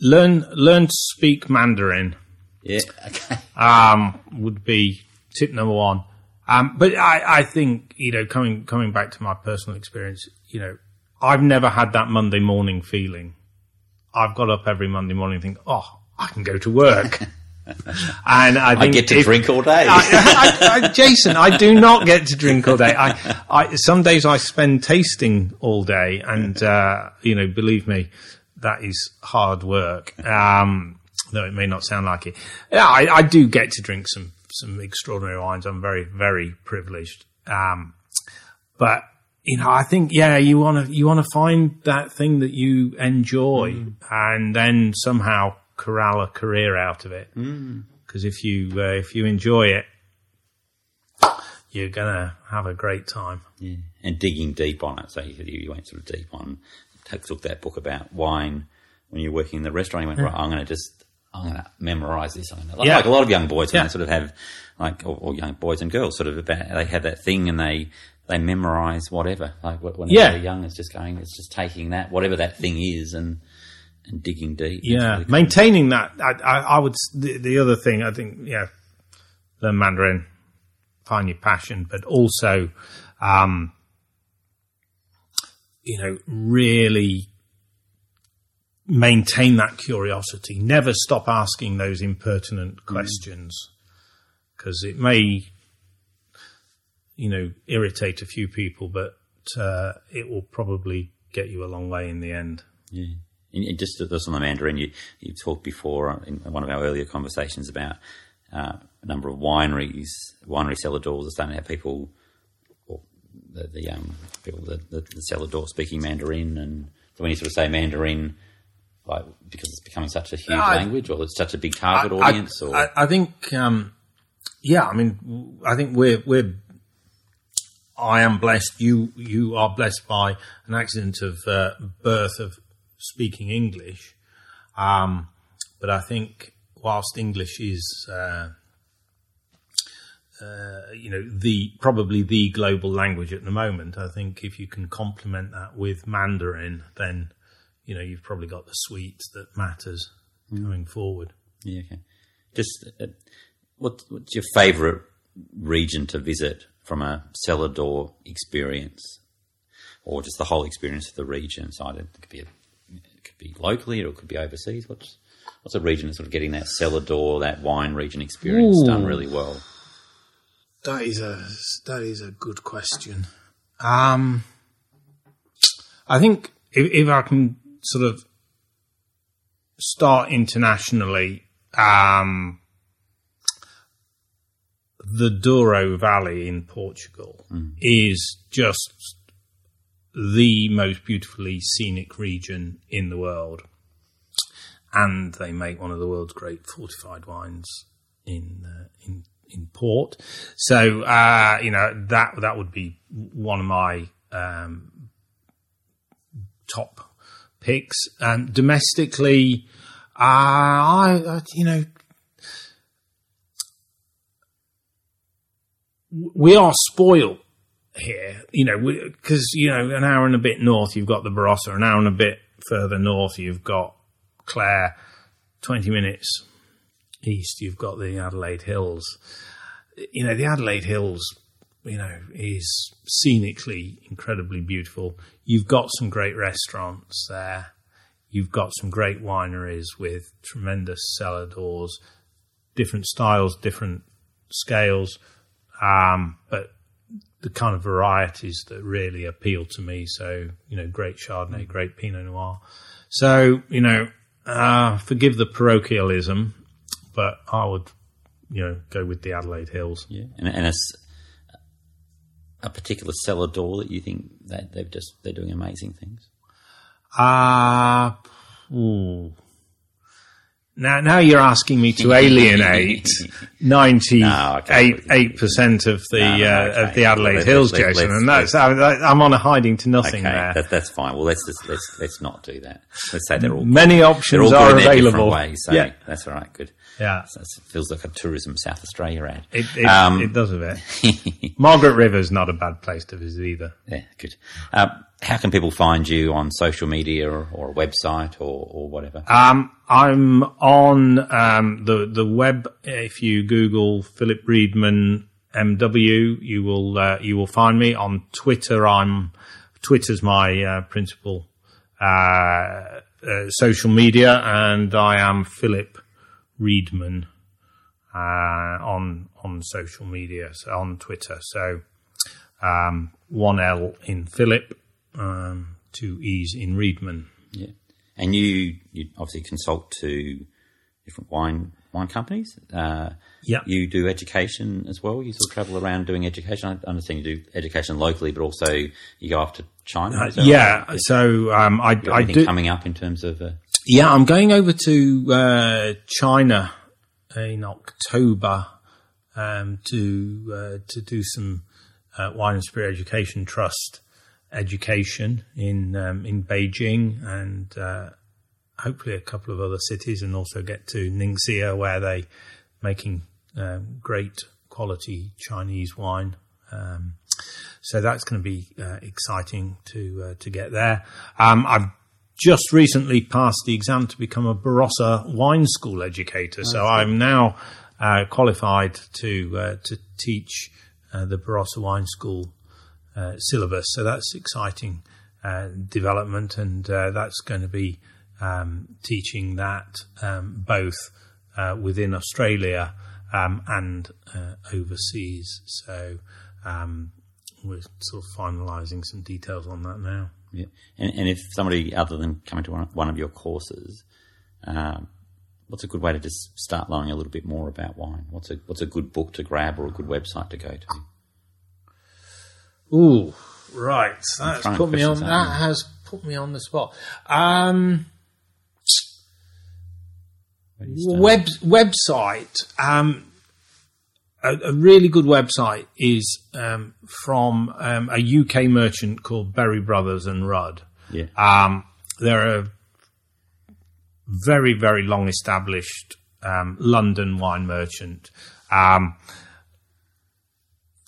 learn learn to speak Mandarin. yeah, okay. um, would be tip number one. Um, but I, I think you know, coming coming back to my personal experience, you know, I've never had that Monday morning feeling. I've got up every Monday morning and think, oh, I can go to work, and I I get to if- drink all day. I, I, I, Jason, I do not get to drink all day. I, I, some days I spend tasting all day, and uh, you know, believe me, that is hard work. Um, though it may not sound like it. Yeah, I, I do get to drink some some extraordinary wines. I'm very very privileged. Um, but you know, I think yeah, you want to you want to find that thing that you enjoy, and then somehow corral a career out of it. Because if you uh, if you enjoy it, you're gonna have a great time. Yeah. And digging deep on it. So you, you went sort of deep on, took, that book about wine when you're working in the restaurant. You went, right, I'm going to just, I'm going to memorize this. I'm gonna, like, Yeah. like a lot of young boys, when Yeah. they sort of have, like, or, or young boys and girls, sort of about, they have that thing and they, they memorize whatever. Like when Yeah. they're young, it's just going, it's just taking that, whatever that thing is and, and digging deep. Yeah, maintaining that. I, I, I would. The, the other thing, I think, yeah, learn Mandarin, find your passion, but also, um, you know, really maintain that curiosity. Never stop asking those impertinent questions because it may, you know, irritate a few people, but uh, it will probably get you a long way in the end. Yeah. And and just just on the Mandarin, you, you talked before in one of our earlier conversations about uh, a number of wineries, winery cellar doors are starting to have people, or the, the um, people, the, the, the cellar door speaking Mandarin. And so when you sort of say Mandarin, like because it's becoming such a huge I- language or it's such a big target I- audience, or I, I think, um, yeah, I mean, I think we're we're. I am blessed. You you are blessed by an accident of uh, birth of speaking English, um, but I think whilst English is. Uh, uh, you know the probably the global language at the moment. I think if you can complement that with Mandarin, then you know you've probably got the suite that matters going forward. Yeah, okay. Just uh, what, what's your favourite region to visit from a cellar door experience, or just the whole experience of the region? So it could be a, be locally or it could be overseas. What's what's a region that's sort of getting that cellar door, that wine region experience done really well? That is a that is a good question. Um, I think if, if I can sort of start internationally, um, the Douro Valley in Portugal is just the most beautifully scenic region in the world, and they make one of the world's great fortified wines in uh, in in port. So uh, you know that that would be one of my um, top picks. Um, domestically, uh, I uh, you know we are spoiled here, you know, because you know an hour and a bit north you've got the Barossa, an hour and a bit further north you've got Clare, twenty minutes east you've got the Adelaide Hills. You know, the Adelaide Hills, you know, is scenically incredibly beautiful. You've got some great restaurants there. you've got some great wineries with tremendous cellar doors, different styles, different scales, um, but the kind of varieties that really appeal to me. So, you know, great Chardonnay, great Pinot Noir. So, you know, uh, forgive the parochialism, but I would, you know, go with the Adelaide Hills. Yeah, and, and a, a particular cellar door that you think that they've just they're doing amazing things. Ah, uh, now, now you're asking me to alienate ninety eight percent of the no, no, uh, of the Adelaide let, Hills, let, Jason, and that's I, am on a hiding to nothing okay, there. That, that's fine. Well, let's just let's let's not do that. Let's say they're all many options all are available. Ways, so yeah, that's all right. Good. Yeah, so it feels like a tourism South Australia ad. It, it, um, it does a bit. Margaret River's not a bad place to visit either. Yeah, good. Uh, how can people find you on social media or, or a website or, or whatever? Um, I'm on um, the the web. If you Google Philip Reedman MW, you will uh, you will find me on Twitter. I'm Twitter's my uh, principal uh, uh social media, and I am Philip Reedman uh, on on social media, so on Twitter. So um, one L in Philip um, to ease in Reedman. Yeah, and you you obviously consult to different wine wine companies. Uh, yeah, you do education as well. You sort of travel around doing education. I understand you do education locally, but also you go off to China. Uh, yeah, right? so um, I, I do coming up in terms of. Uh, yeah, I'm going over to uh, China in October um, to uh, to do some uh, wine and spirit education trust education in um, in Beijing and uh, hopefully a couple of other cities, and also get to Ningxia where they making um, great quality Chinese wine. Um, so that's going to be uh, exciting to uh, to get there. Um, I've just recently passed the exam to become a Barossa wine school educator, so I'm now uh, qualified to uh, to teach uh, the Barossa wine school uh, syllabus. So that's exciting uh, development, and uh, that's going to be um, teaching that um, both uh, within Australia um, and uh, overseas. So um, we're sort of finalising some details on that now. Yeah, and, and, if somebody other than coming to one, one of your courses. Um, what's a good way to just start learning a little bit more about wine? What's a what's a good book to grab or a good website to go to? Ooh, right. That's put me on. That has put me on the spot. Um, web website. Um, a, a, really good website is um, from um, a UK merchant called Berry Brothers and Rudd. Yeah. Um, they're a very, very long established um, London wine merchant, um,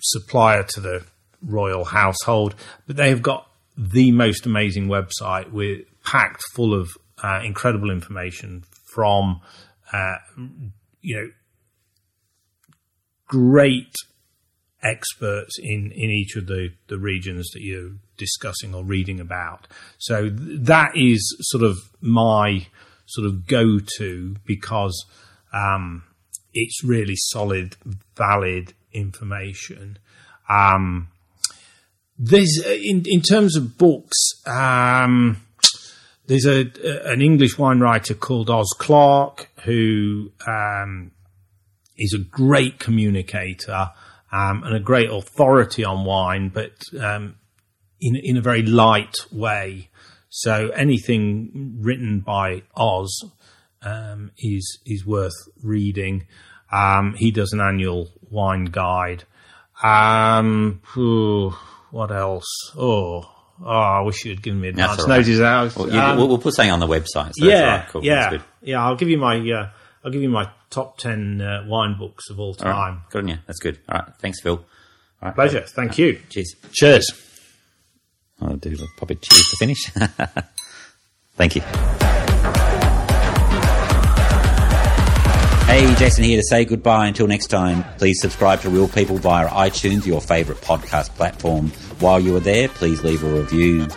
supplier to the royal household, but they have got the most amazing website with packed full of uh, incredible information from uh, you know great experts in in each of the the regions that you're discussing or reading about. So th- that is sort of my sort of go to because um, it's really solid, valid information. Um, there's uh, in in terms of books. Um, there's a, an English wine writer called Oz Clarke who um, is a great communicator um, and a great authority on wine, but um, in in a very light way. So anything written by Oz um, is is worth reading. Um, he does an annual wine guide. Um, what else? Oh, oh, I wish you'd given me advance right. notice. Out. Well, um, we'll, we'll, put something on the website. So yeah, right. cool. yeah, yeah. I'll give you my uh, I'll give you my top ten uh, wine books of all time. All right. Good on you. That's good. All right. Thanks, Phil. All right. Pleasure. Thank you. Cheers. Cheers. I'll do probably cheers to finish. Thank you. Hey, Jason here to say goodbye until next time. Please subscribe to Real People via iTunes, your favourite podcast platform. While you are there, please leave a review.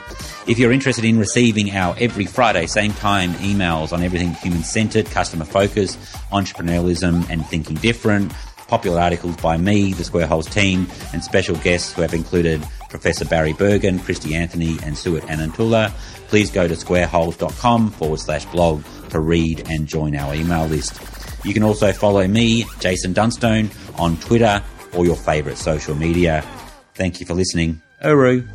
If you're interested in receiving our every Friday, same time emails on everything human centered, customer focused, entrepreneurialism, and thinking different, popular articles by me, the Square Holes team, and special guests who have included Professor Barry Bergen, Christy Anthony, and Suet Anantula, please go to squareholes.com forward slash blog to read and join our email list. You can also follow me, Jason Dunstone, on Twitter or your favourite social media. Thank you for listening. Uru.